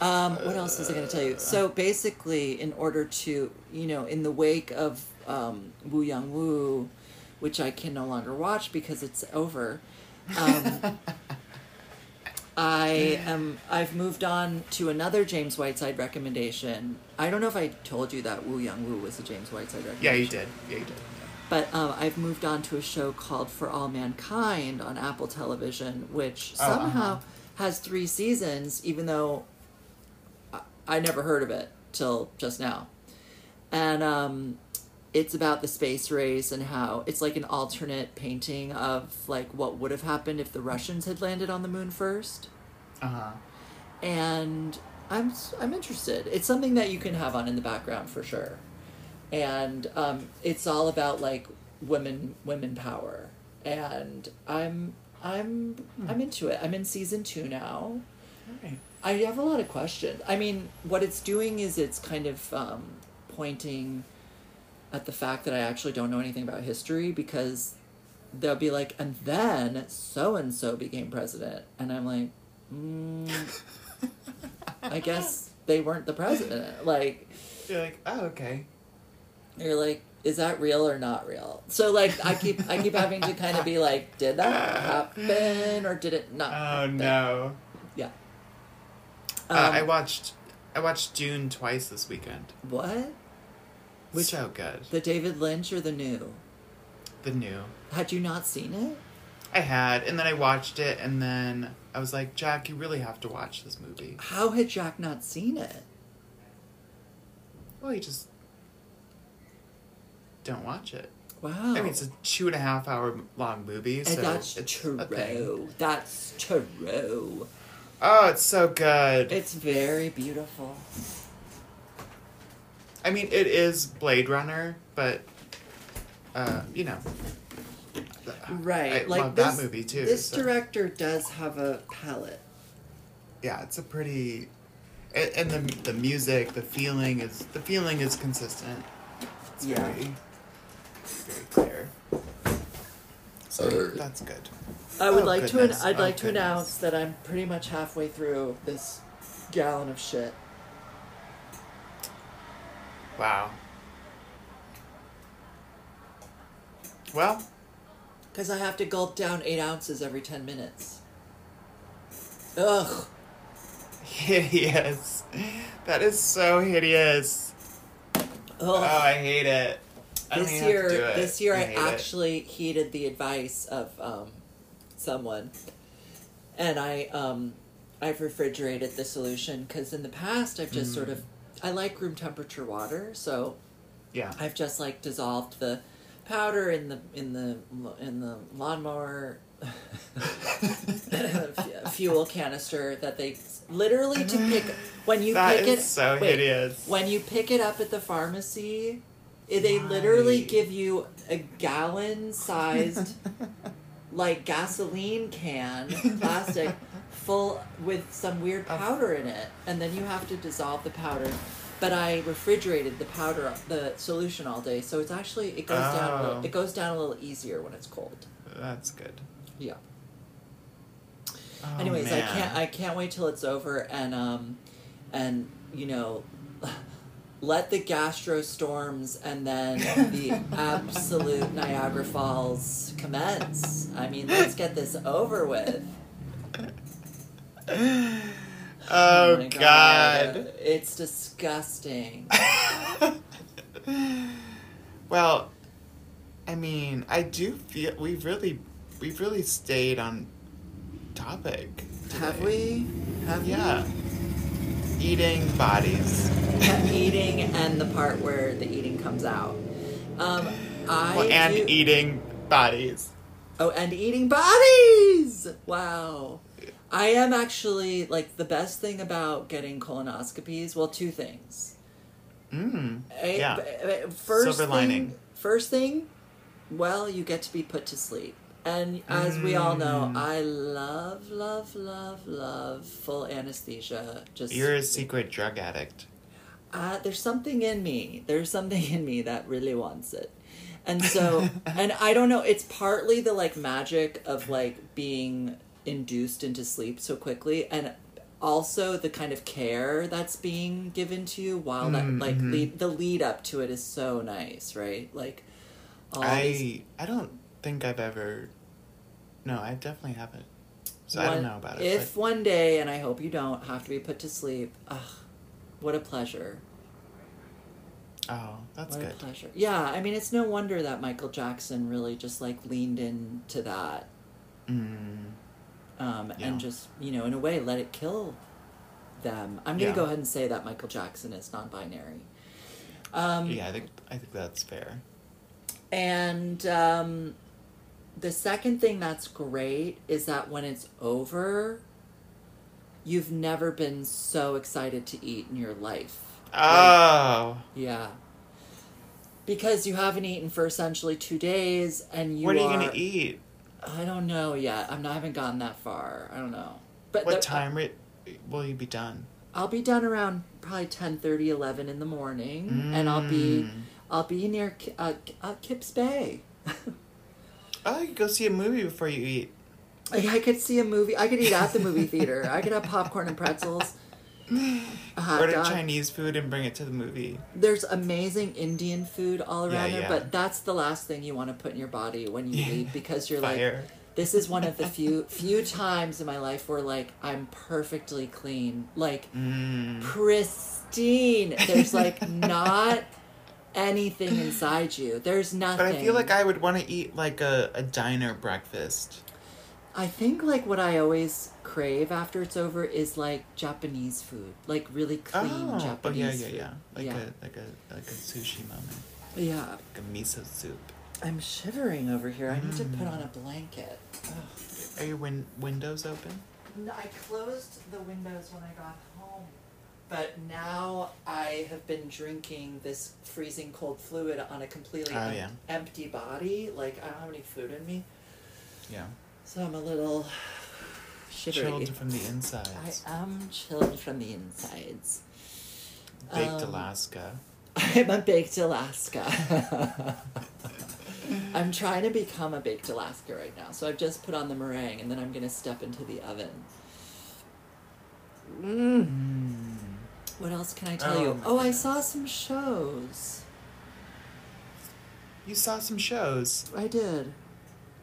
um, what else was i going to tell you? So basically in order to you know in the wake of um, Woo Young Woo, which i can no longer watch because it's over um, I am. I've moved on to another James Whiteside recommendation. I don't know if I told you that Woo Young Woo was a James Whiteside recommendation. Yeah, you did. Yeah, you did. But um, I've moved on to a show called For All Mankind on Apple Television, which Oh, uh-huh. somehow has three seasons, even though I, I never heard of it till just now. And um, it's about the space race and how it's like an alternate painting of like what would have happened if the Russians had landed on the moon first. Uh huh. And I'm I'm interested. It's something that you can have on in the background for sure. And um, it's all about like women women power. And I'm I'm I'm into it. I'm in season two now. Right. I have a lot of questions. I mean, what it's doing is it's kind of um, pointing at the fact that I actually don't know anything about history because they'll be like, and then so and so became president, and I'm like, mm, I guess they weren't the president. Like, You're like, oh, okay. you're like, is that real or not real? So like, I keep I keep having to kind of be like, did that happen or did it not? Oh happen? no. Yeah. uh, Um, I watched. I watched Dune twice this weekend. What? Which- so good. The David Lynch or the new? The new. Had you not seen it? I had, and then I watched it, and then I was like, Jack, you really have to watch this movie. How had Jack not seen it? Well, you just don't watch it. Wow. I mean, it's a two and a half hour long movie, and so that's it's true. That's true. Oh, it's so good. It's very beautiful. I mean, it is Blade Runner, but uh, you know, Right. I like love this, that movie too. This so- director does have a palette. yeah, it's a pretty, and, and the the music, the feeling is the feeling is consistent. It's Yeah. very, very clear. So Uh, that's good. I would Oh, like to. An- I'd Oh, like to announce that I'm pretty much halfway through this gallon of shit. Wow. Well, Because I have to gulp down eight ounces every ten minutes. Ugh. hideous. That is so hideous. Ugh. Oh, I hate it. I this year, it. this year, I, it. actually heeded the advice of um, someone, and I um, I've refrigerated the solution because in the past I've just sort Mm. of I like room temperature water, so Yeah. I've just like dissolved the powder in the in the in the lawnmower fuel canister that they literally to pick when you That pick is it so wait, hideous. when you pick it up at the pharmacy they literally give you a gallon sized like gasoline can plastic full with some weird powder in it and then you have to dissolve the powder. But i refrigerated the powder the solution all day so it's actually it goes down a Oh. little, it goes down a little easier when it's cold. That's good. yeah. Oh, anyways i can't i can't wait till it's over and um and you know let the gastro storms and then the absolute niagara falls commence. I mean let's get this over with Oh, my God. it's disgusting well, I mean, I do feel we've really we've really stayed on topic. have we have Yeah. Eating bodies. we? eating and the part where the eating comes out um i Well, and do- eating bodies. Oh, and eating bodies! Wow. I am actually like the best thing about getting colonoscopies. Well, two things. Mm. A- Yeah. First Silver thing, lining. First thing, well, you get to be put to sleep. And as we all know, Mm. I love, love, love, love full anesthesia. Just You're a secret drug addict. uh, there's something in me. There's something in me that really wants it. And so, and I don't know, it's partly the like magic of like being induced into sleep so quickly and also the kind of care that's being given to you while that like Mhm. lead, the lead up to it is so nice, right? Like all these I I don't think I've ever. No, I definitely haven't. So I don't know about it. If one day, and I hope you don't, have to be put to sleep, ugh, what a pleasure. oh, that's what a good. pleasure. Yeah, I mean, it's no wonder that Michael Jackson really just like leaned into that Mm. Um, Yeah. and just, you know, in a way, let it kill them. I'm going to Yeah. go ahead and say that Michael Jackson is non binary. Um, Yeah, I think I think that's fair. And um, the second thing that's great is that when it's over, you've never been so excited to eat in your life. Oh, Yeah. Because you haven't eaten for essentially two days, and you what are you are, gonna eat? I don't know yet. I'm not, I haven't gotten that far. I don't know. But What the- time will you be done? I'll be done around probably 10, 30, 11 in the morning, and I'll be Mm. I'll be near uh, uh, Kips Bay. Oh, you go see a movie before you eat. Like I could see a movie. I could eat at the movie theater. I could have popcorn and pretzels. A hot Order dog. Chinese food and bring it to the movie. There's amazing Indian food all Yeah, around there, yeah. but that's the last thing you want to put in your body when you eat because you're like, this is one of the few few times in my life where like I'm perfectly clean, like Mm. pristine. There's like not anything inside you. There's nothing. But I feel like I would want to eat like a, a diner breakfast. I think like what I always crave after it's over is like Japanese food, like really clean oh, Japanese. but yeah, yeah, yeah. Like yeah. a like a like a sushi moment, yeah. like a miso soup. I'm shivering over here. I need to put Mm. on a blanket. Ugh. Are your win- windows open? No, I closed the windows when I got home, but now I have been drinking this freezing cold fluid on a completely Oh, em- yeah. empty body. Like I don't have any food in me, Yeah. So I'm a little shivery. Chilled from the insides. I am chilled from the insides. Baked Um, Alaska. I'm a baked Alaska. I'm trying to become a baked Alaska right now. So I've just put on the meringue and then I'm gonna step into the oven. Mm. What else can I tell Oh you? Oh, I saw some shows. You saw some shows. I did.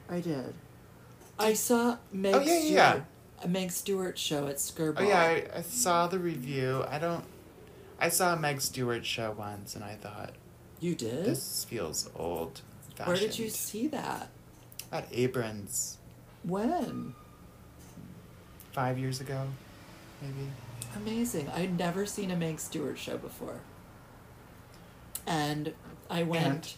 I did. I saw Meg Oh, yeah, yeah, Stuart. yeah. A Meg Stuart show at Skirball. Oh yeah, I, I saw the review. I don't. I saw a Meg Stuart show once, and I thought You did? this feels old. Where did you see that? At Abrons When? five years ago, maybe. Amazing. I'd never seen a Meg Stuart show before. And I went?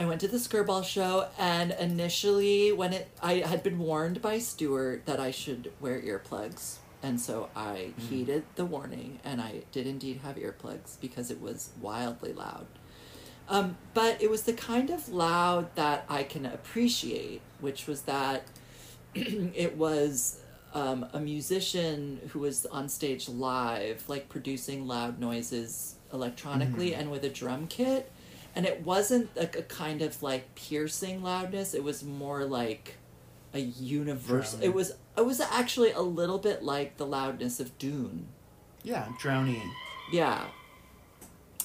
I went to the Skirball show, and initially, when it, I had been warned by Stuart that I should wear earplugs, and so I Mm. heeded the warning, and I did indeed have earplugs because it was wildly loud. Um, but it was the kind of loud that I can appreciate, which was that it was um, a musician who was on stage live, like producing loud noises electronically and with a drum kit. And it wasn't like a kind of like piercing loudness. It was more like a universal. Drone. It was. It was actually a little bit like the loudness of Dune. Yeah, drowning Yeah.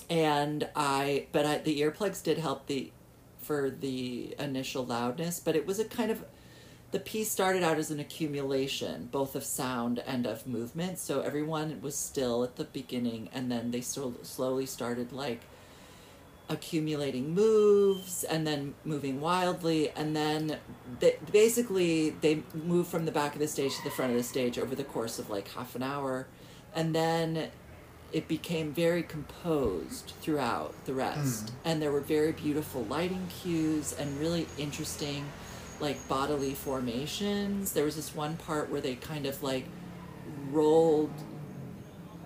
And I, but I, the earplugs did help the, for the initial loudness, but it was a kind of, the piece started out as an accumulation, both of sound and of movement. So everyone was still at the beginning, and then they so, slowly started like accumulating moves and then moving wildly. And then they, basically they move from the back of the stage to the front of the stage over the course of like half an hour. And then it became very composed throughout the rest. Hmm. And there were very beautiful lighting cues and really interesting like bodily formations. There was this one part where they kind of like rolled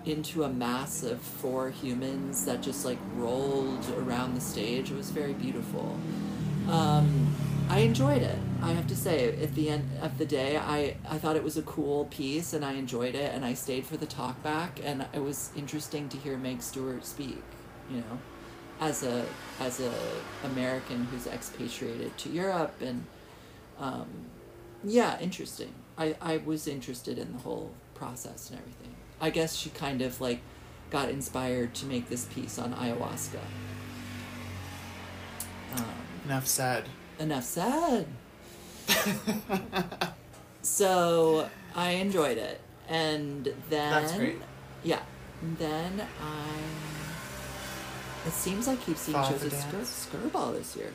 into a mass of four humans that just like rolled around the stage. It was very beautiful. Um, I enjoyed it. I have to say, at the end of the day, I, I thought it was a cool piece and I enjoyed it and I stayed for the talk back and it was interesting to hear Meg Stuart speak, you know, as a as a American who's expatriated to Europe and um, yeah, interesting. I, I was interested in the whole process and everything. I guess she kind of like got inspired to make this piece on ayahuasca. Um, Enough said. enough said. so I enjoyed it, and then That's great. yeah, and then I. It seems I keep seeing Fall shows at Skirball this year.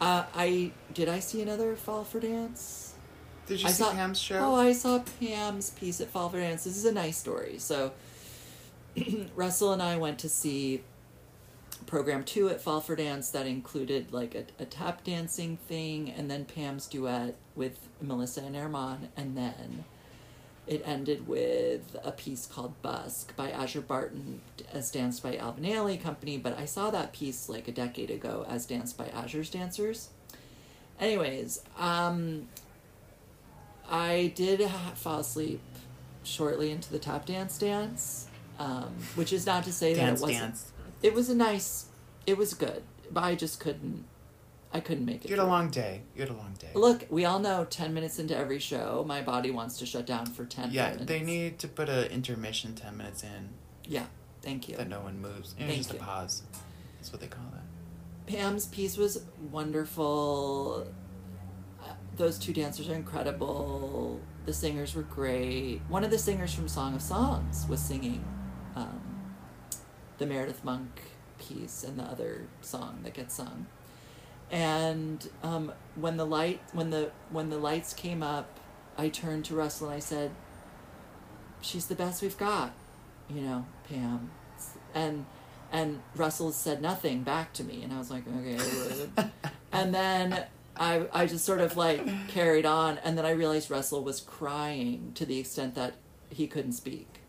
Uh, I did I see another Fall for Dance? Did you I see saw, Pam's show? Oh, I saw Pam's piece at Fall for Dance. This is a nice story. So, Russell and I went to see program two at Fall for Dance that included like a, a tap dancing thing, and then Pam's duet with Melissa and Herman, and then it ended with a piece called Busk by Aszure Barton as danced by Alvin Ailey Company. But I saw that piece like a decade ago as danced by Aszure's dancers. Anyways, um, I did ha- fall asleep shortly into the tap dance dance, um, which is not to say dance, that it wasn't. dance. It was a nice. It was good, but I just couldn't. I couldn't make it. You had a long day. You had a long day. Look, we all know ten minutes into every show, my body wants to shut down for ten. yeah, minutes. they need to put an intermission ten minutes in Yeah, thank you. that no one moves. Know, just you. a pause. That's what they call that. Pam's piece was wonderful. Those two dancers are incredible. The singers were great. One of the singers from Song of Songs was singing um, the Meredith Monk piece and the other song that gets sung. And um, when the light when the when the lights came up, I turned to Russell and I said, "She's the best we've got," you know, Pam. And and Russell said nothing back to me, and I was like, okay. and then I I just sort of like carried on, and then I realized Russell was crying to the extent that he couldn't speak.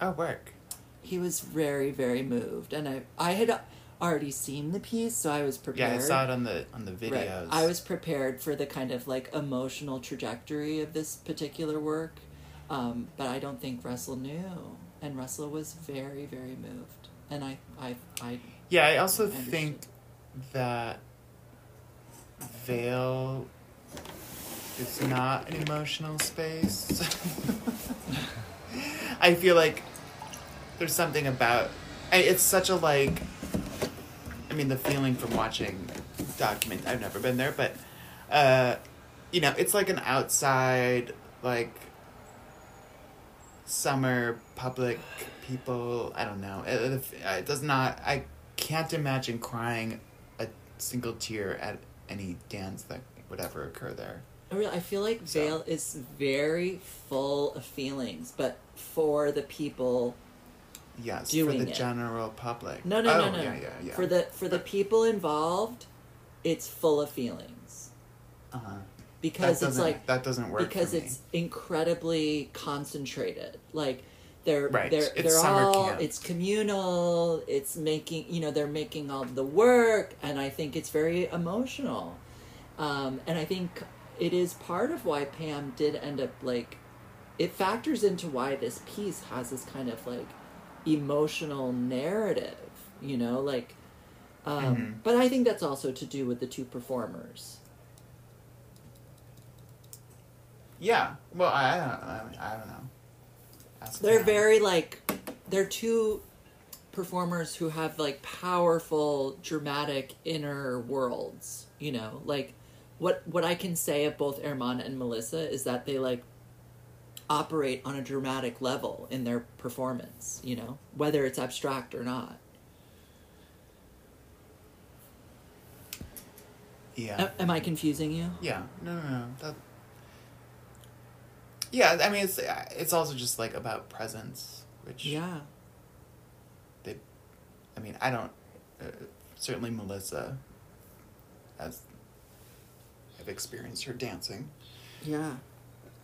Oh, work. He was very very moved, and I I had already seen the piece, so I was prepared. Yeah, I saw it on the on the Right. videos. I was prepared for the kind of like emotional trajectory of this particular work, um, but I don't think Russell knew, and Russell was very, very moved, and I, I, I, Yeah, I also understood. think that Vail is not an emotional space. I feel like there's something about it's such a like I mean the feeling from watching document I've never been there but uh you know it's like an outside like summer public people i don't know it, it does not i can't imagine crying a single tear at any dance that would ever occur there I really, I feel like So- Vail is very full of feelings, but for the people. yes Doing for the it. general public No, no, oh, no, no. yeah yeah yeah For the for the people involved, it's full of feelings Uh-huh. because it's like that doesn't work because it's incredibly concentrated like they're Right. they're It's they're all camp. it's communal it's making you know they're making all the work and i think it's very emotional um, and i think it is part of why pam did end up like it factors into why this piece has this kind of like emotional narrative you know like um, Mhm. but i think that's also to do with the two performers Yeah. Well, I, I don't. I, I don't know. They're very like they're two performers who have like powerful dramatic inner worlds, you know? Like what what I can say of both Herman and Melissa is that they like operate on a dramatic level in their performance, you know, whether it's abstract or not. Yeah. A- am I confusing you? Yeah. No, no, no. That. Yeah, I mean it's it's also just like about presence, which Yeah. they, I mean I don't, uh, certainly Melissa, as I've experienced her dancing. Yeah.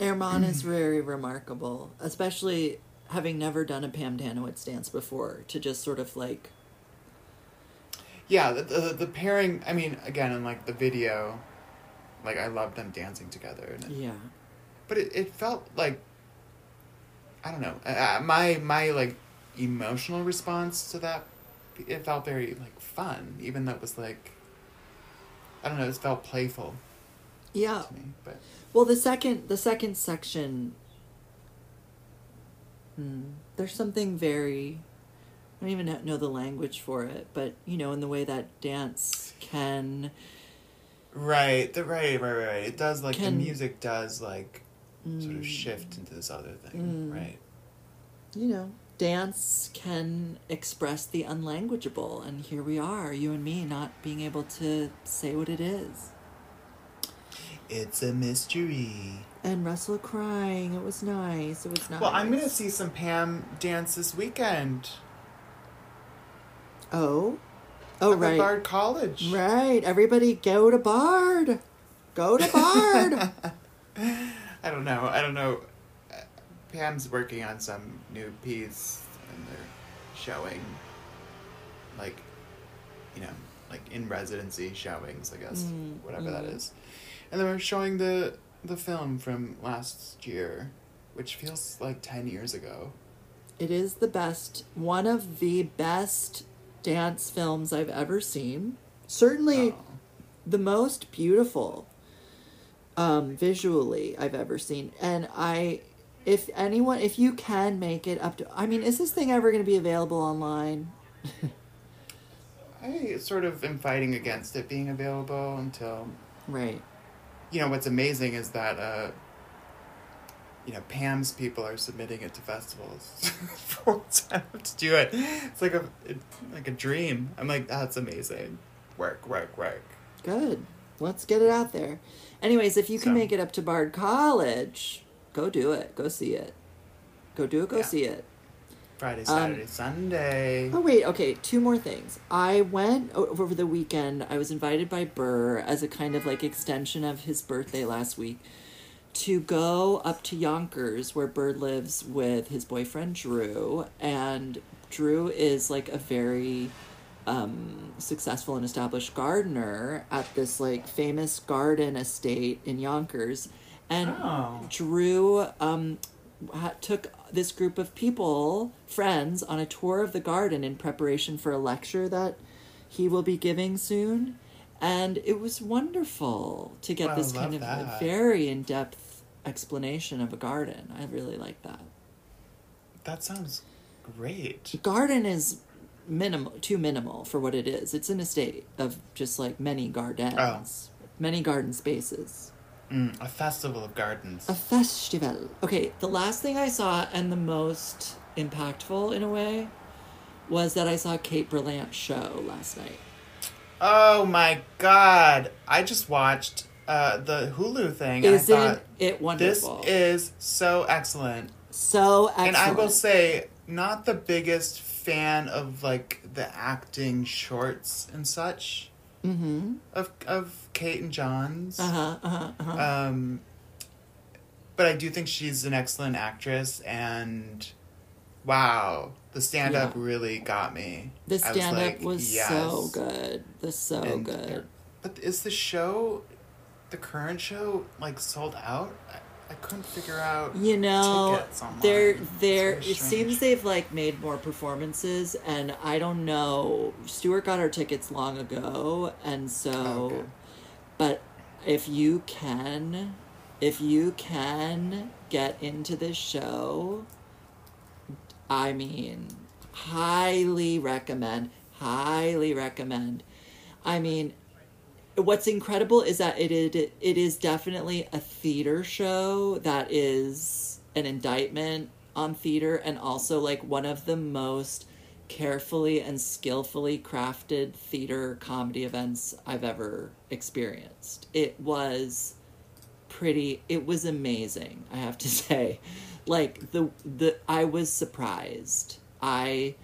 Herman is very remarkable, especially having never done a Pam Tanowitz dance before, to just sort of like Yeah, the, the the pairing. I mean, again, in like the video, like I love them dancing together, and it, Yeah. But it, it felt like I don't know. Uh, my my like emotional response to that, it felt very like fun, even though it was like I don't know. It felt playful Yeah. to me, but Well, the second the second section hmm, there's something very I don't even know the language for it, but you know, in the way that dance can right, the right, right, right. It does like Can- the music does like sort of mm, shift into this other thing, Mm. right? you know, dance can express the unlanguageable and here we are, you and me not being able to say what it is. It's a mystery. And Russell crying, it was nice. It was nice. Well, I'm gonna see some Pam dance this weekend. Oh. Oh right. Bard College. Right. Everybody go to Bard. Go to Bard. I don't know. I don't know. Pam's working on some new piece, and they're showing, like, you know, like in residency showings, I guess, Mm, whatever that mm. is. And then we're showing the the film from last year, which feels like ten years ago. it is the best, one of the best dance films I've ever seen. Certainly Oh. the most beautiful um, visually I've ever seen. And I, if anyone, if you can make it up to, I mean, is this thing ever going to be available online? I sort of am fighting against it being available until Right. you know what's amazing is that uh you know pam's people are submitting it to festivals time to do it it's like a it's like a dream i'm like that's amazing work work work Good. Let's get it out there. Anyways, if you can So- make it up to Bard College, go do it. Go see it. Go do it. Go Yeah. see it. friday Um, saturday sunday Oh wait, okay, two more things. I went over the weekend. I was invited by Burr as a kind of like extension of his birthday last week to go up to Yonkers where Burr lives with his boyfriend Drew and Drew is like a very um, successful and established gardener at this like famous garden estate in Yonkers and Oh. Drew um, ha- took this group of people, friends, on a tour of the garden in preparation for a lecture that he will be giving soon. And it was wonderful to get this kind of that. very in depth explanation of a garden. I really like that. that sounds great The Garden is minimal, too minimal for what it is. It's an estate of just like many gardens, many garden spaces. mm, a festival of gardens A festival. Okay, the last thing I saw and the most impactful in a way was that I saw Kate Berlant's show last night. oh my god i just watched uh the hulu thing Isn't i thought it wonderful? this is so excellent so excellent. And I will say, not the biggest fan of like the acting shorts and such. Mm-hmm. of of Kate and John's. Uh-huh. Uh-huh. Uh-huh. Um, but I do think she's an excellent actress, and wow, the stand up Yeah. really got me. the stand up like, was yes. so good. The so And- good. But is the show, the current show, like sold out? I, couldn't figure out. You know, they're. It seems they've like made more performances, and I don't know. Stuart got our tickets long ago, and so, oh, Okay. but if you can, if you can get into this show, I mean, highly recommend. Highly recommend. I mean, what's incredible is that it, it it is definitely a theater show that is an indictment on theater and also like one of the most carefully and skillfully crafted theater comedy events I've ever experienced. It was pretty it was amazing, I have to say. Like the the I was surprised. I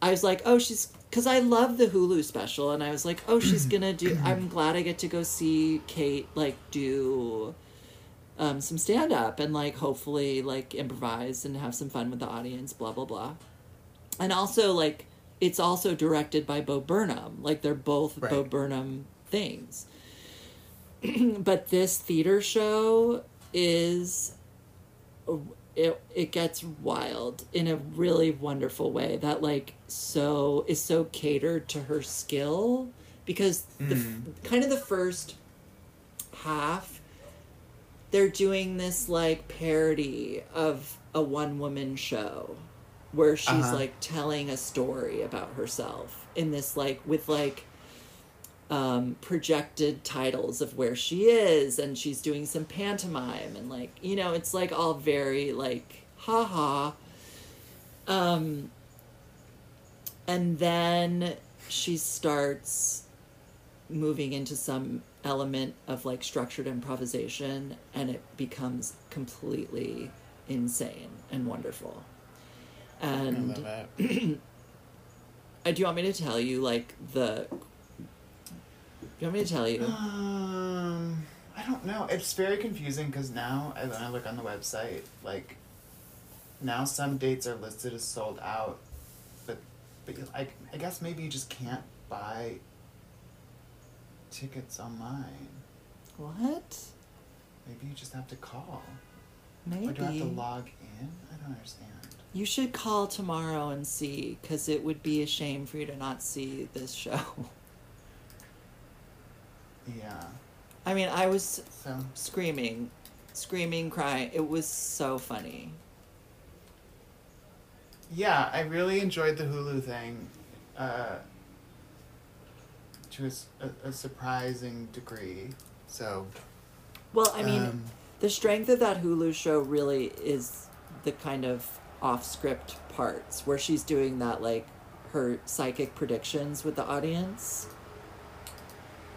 I was like, oh, she's because I love the Hulu special, and I was like, oh, she's gonna do. I'm glad I get to go see Kate like do um, some stand up and like hopefully like improvise and have some fun with the audience. Blah blah blah, and also like it's also directed by Bo Burnham. Like they're both Bo Burnham things. but this theater show is it it gets wild in a really wonderful way that like so is so catered to her skill because the f- kind of the first half they're doing this like parody of a one woman show where she's Uh-huh. like telling a story about herself in this like with like um, projected titles of where she is, and she's doing some pantomime, and like you know, it's like all very like ha ha. Um, and then she starts moving into some element of like structured improvisation, and it becomes completely insane and wonderful. And uh, do you want me to tell you like the? Do you want me to tell you? Um, I don't know. It's very confusing because now I- when I look on the website, like, now some dates are listed as sold out, but but I I guess maybe you just can't buy tickets online. What? Maybe you just have to call. Maybe. Or do I have to log in? I don't understand. You should call tomorrow and see, because it would be a shame for you to not see this show. Yeah. I mean, I was So screaming, screaming, crying. It was so funny. yeah, I really enjoyed the Hulu thing, uh, to a surprising degree. So. Well, I mean, um, the strength of that Hulu show really is the kind of off script parts where she's doing that, like, her psychic predictions with the audience.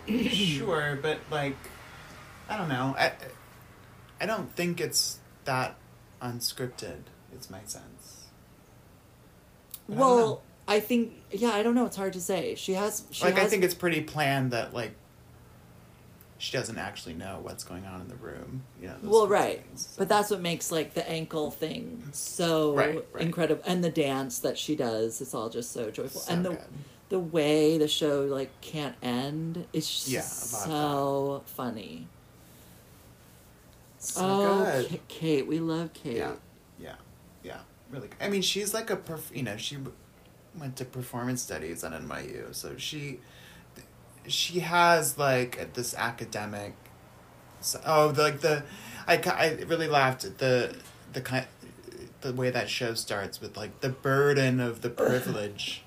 sure, but like, I don't know. I, I don't think it's that unscripted. It's my sense. But I. Well, I think, yeah, I don't know. It's hard to say. She has, she like has I think it's pretty planned that like she doesn't actually know what's going on in the room. You know. well, right. things, so. But that's what makes like the ankle thing so Right, right. incredible, and the dance that she does. It's all just so joyful, So and the good. The way the show like can't end. It's just Yeah, so of funny. So oh, good. Kate, we love Kate. Yeah, yeah, yeah. Really. Good. I mean, she's like a perf- you know she went to performance studies at NYU, so she she has like this academic. Oh, the, like the, I I really laughed at the the kind the way that show starts with like the burden of the privilege,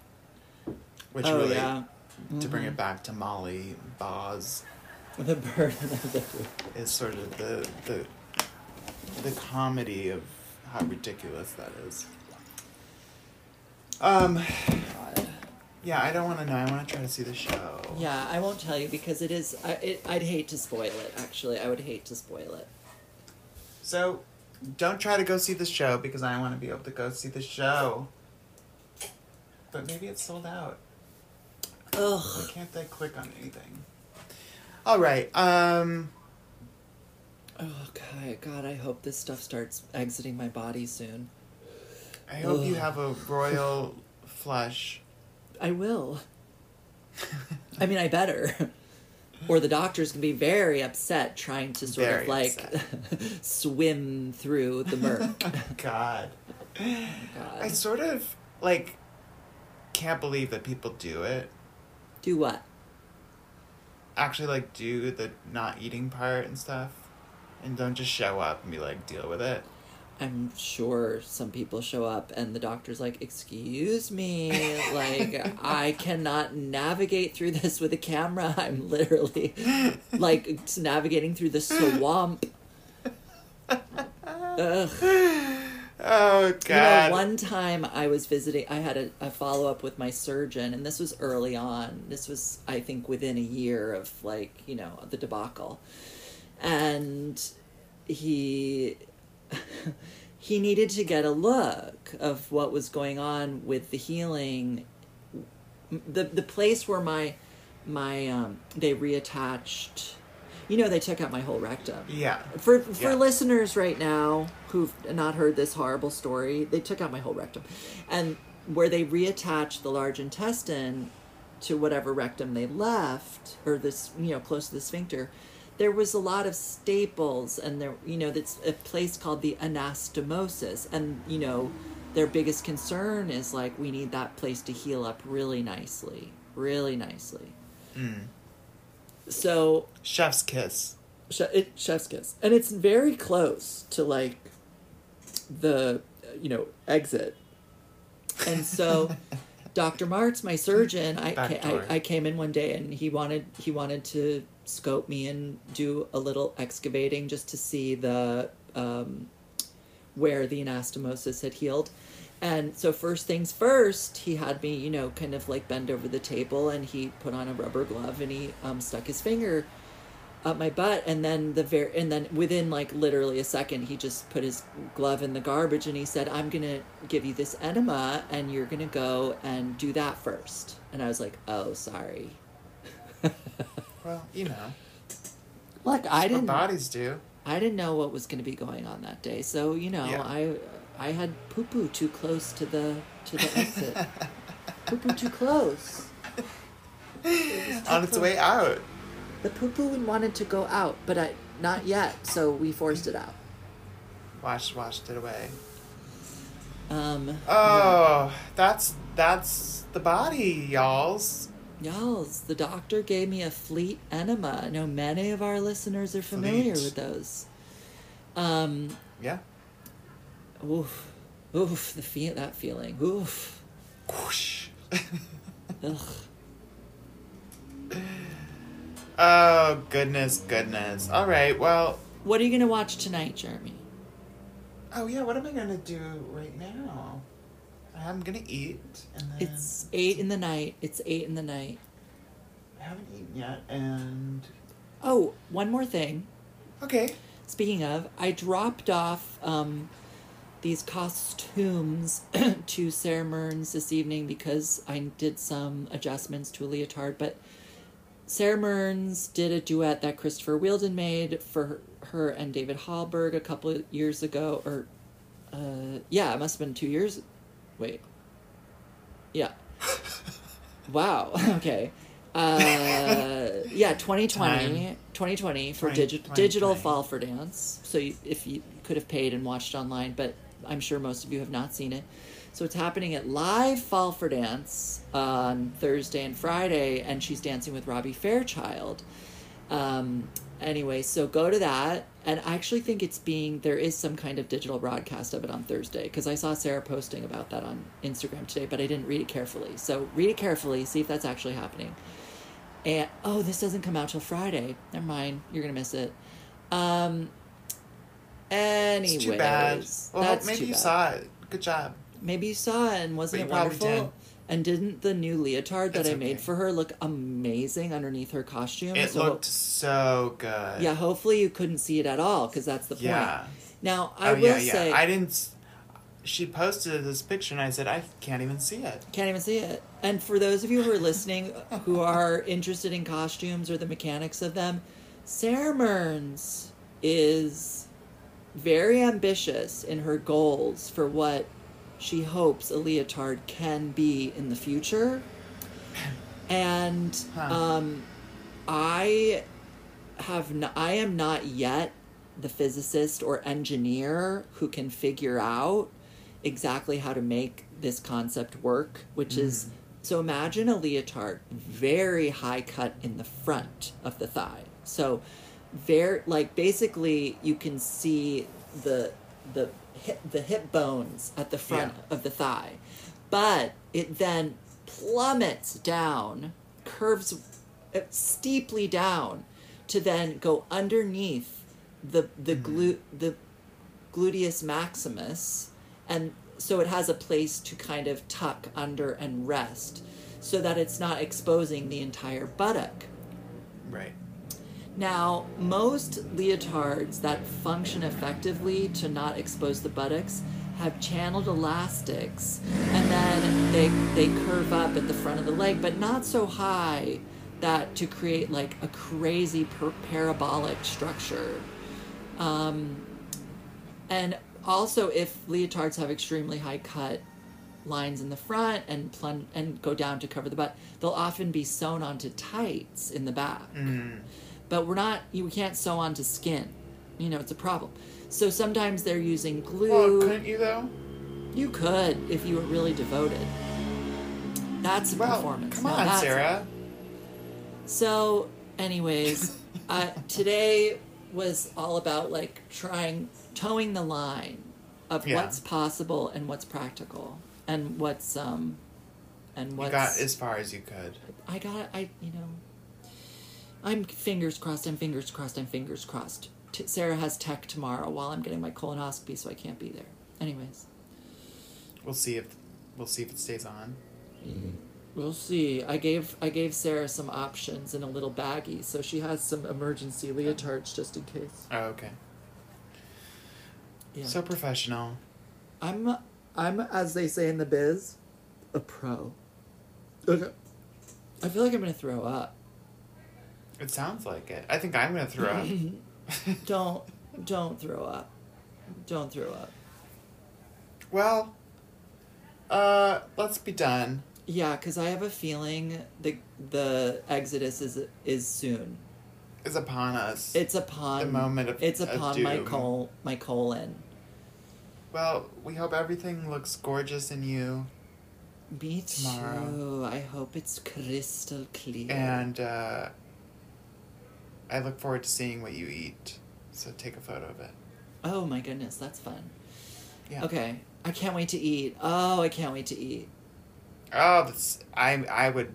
which oh really yeah. to bring Mhm. it back to Molly Boz The burden of the. is sort of the the the comedy of how ridiculous that is. Um, yeah, I don't want to know. I want to try to see the show. Yeah, I won't tell you because it is. I, it, I'd hate to spoil it. Actually, I would hate to spoil it. So, don't try to go see the show because I want to be able to go see the show. But maybe it's sold out. Why can't they click on anything? All right. Um. Oh, God, God, I hope this stuff starts exiting my body soon. I hope you have a royal flush. I will. I mean, I better. Or the doctor's gonna be very upset trying to sort Very of like swim through the murk. God. I sort of like can't believe that people do it. Do what? Actually, like do the not eating part and stuff, and don't just show up and be like deal with it. I'm sure some people show up and the doctor's like, "Excuse me, like I cannot navigate through this with a camera. I'm literally like navigating through the swamp." Ugh. Oh You God. know, one time I was visiting, I had a, a follow up with my surgeon, and this was early on. This was, I think, within a year of like, you know, the debacle. And he. he needed to get a look of what was going on with the healing the the place where my my um they reattached you know they took out my whole rectum yeah. for for Yeah. listeners right now who've not heard this horrible story, they took out my whole rectum, and where they reattached the large intestine to whatever rectum they left, or this you know close to the sphincter, there was a lot of staples, and there you know that's a place called the anastomosis, and you know their biggest concern is like we need that place to heal up really nicely, really nicely. Mm. So Chef's kiss. It, chef's kiss and it's very close to like the you know exit and so dr martz my surgeon I, Back ca- door. I i came in one day and he wanted he wanted to scope me and do a little excavating just to see the um, where the anastomosis had healed and so first things first he had me you know kind of like bend over the table and he put on a rubber glove and he um, stuck his finger up my butt. And then the very and then within like literally a second he just put his glove in the garbage and he said i'm gonna give you this enema and you're gonna go and do that first. And i was like oh sorry. Well, you know. Look i didn't bodies do. i didn't know what was gonna be going on that day. So you know Yeah. i i had poo poo too close to the to the exit poo poo too close On its way out. the poo poo wanted to go out but i not yet so we forced it out Washed, washed it away. um Oh, that's that's the body, y'all's. Y'all's, the doctor gave me a fleet enema. I know many of our listeners are familiar Fleet. with those. Um, Yeah. Oof, oof, the feel that feeling, oof, Whoosh. ugh. oh goodness, goodness. All right. Well. What are you gonna watch tonight, Jeremy? Oh yeah. What am I gonna do right now? I'm gonna eat, and then It's eight in the night. It's eight in the night. I haven't eaten yet, and Oh, one more thing. okay. Speaking of, I dropped off um, these costumes to Sarah Mearns this evening because I did some adjustments to a leotard. But Sarah Mearns did a duet that Christopher Wheeldon made for her, and David Hallberg a couple of years ago, or uh, yeah, it must have been two years. Wait, yeah. Wow. Okay. Uh, yeah, 2020, Time. 2020 for 20, digi- digital 2020. fall for dance. So you, if you could have paid and watched online, but I'm sure most of you have not seen it. So it's happening at Live Fall for Dance on Thursday and Friday, and she's dancing with Robbie Fairchild. Um, anyway, so go to that, and I actually think it's being there is some kind of digital broadcast of it on Thursday because I saw Sarah posting about that on Instagram today, but I didn't read it carefully. So read it carefully, see if that's actually happening. And oh, this doesn't come out till Friday. Never mind, you're gonna miss it. Um. Anyways, It's too bad. Well, that's maybe too you bad. saw it. Good job. Maybe you saw it and wasn't But it you probably wonderful? didn't. And didn't the new leotard that It's I made for her look amazing underneath her costume? It So- looked so good. Yeah, hopefully you couldn't see it at all because that's the point. Yeah. Now oh, I oh will yeah, yeah. say, I didn't. she posted this picture, and I said, I can't even see it. Can't even see it. And for those of you who are listening who are interested in costumes or the mechanics of them, Sarah Mearns is very ambitious in her goals for what she hopes a leotard can be in the future. And Huh. um, I have n- I am not yet the physicist or engineer who can figure out exactly how to make this concept work, which is so imagine a leotard very high cut in the front of the thigh. So very like basically you can see the the hip, the hip bones at the front Yeah. of the thigh. But it then plummets down, curves steeply down to then go underneath the the mm-hmm. glu- the gluteus maximus and so it has a place to kind of tuck under and rest so that it's not exposing the entire buttock. Right. Now, most leotards that function effectively to not expose the buttocks have channeled elastics and then they they curve up at the front of the leg but not so high that to create like a crazy parabolic structure. Um, and also if leotards have extremely high cut lines in the front and plun- and go down to cover the butt, they'll often be sewn onto tights in the back Mm. But we're not you can't sew onto skin you know it's a problem so sometimes they're using glue Well, couldn't you though? you could if you were really devoted that's a Well, performance come on, Sarah. so anyways uh, today was all about like trying towing the line of Yeah. what's possible and what's practical and what's um and what's got as far as you could. I got I you know I'm fingers crossed. I'm fingers crossed. I'm fingers crossed. T- Sarah has tech tomorrow while I'm getting my colonoscopy, so I can't be there. Anyways, We'll see if we'll see if it stays on. Mm-hmm. we'll see. I gave I gave Sarah some options in a little baggie, so she has some emergency leotards just in case. Oh, okay. Yeah. So professional. I'm I'm as they say in the biz, a pro. Okay. I feel like I'm gonna throw up. It sounds like it. I think I'm gonna throw up. Don't don't throw up. Don't throw up. well, uh, let's be done. Yeah, because I have a feeling the the exodus is is soon. Is upon us. It's upon The moment of- it's of upon my col my colon. well, we hope everything looks gorgeous in you, Me Tomorrow. too. I hope it's crystal clear. and uh, I look forward to seeing what you eat. So take a photo of it. oh my goodness, that's fun. Yeah. Okay, I can't wait to eat. Oh, I can't wait to eat. Oh, that's I. I would.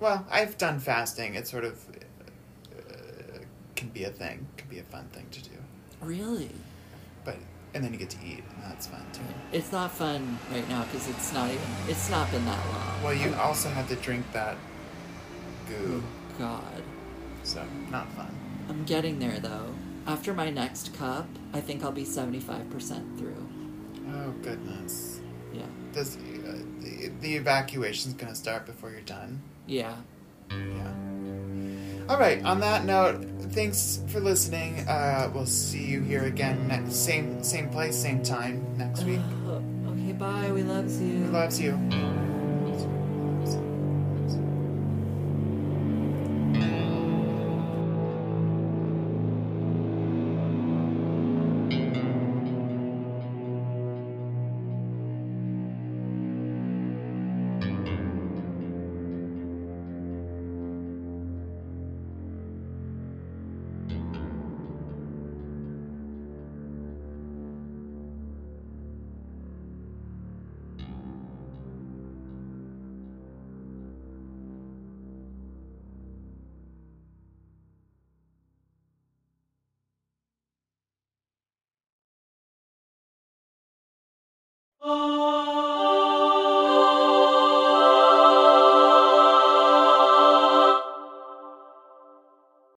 Well, I've done fasting. It sort of uh, can be a thing. Can be a fun thing to do. Really? But and then you get to eat, and that's fun too. It's not fun right now because it's not even. It's not been that long. Well, you also have to drink that goo, Oh God, so not fun. I'm getting there though. After my next cup, I think I'll be seventy five percent through. Oh goodness. Yeah. Does uh, the, the evacuation's gonna start before you're done? Yeah. Yeah. All right. On that note, thanks for listening. Uh, we'll see you here again next same same place, same time next week. okay, bye. We love you. We Loves you.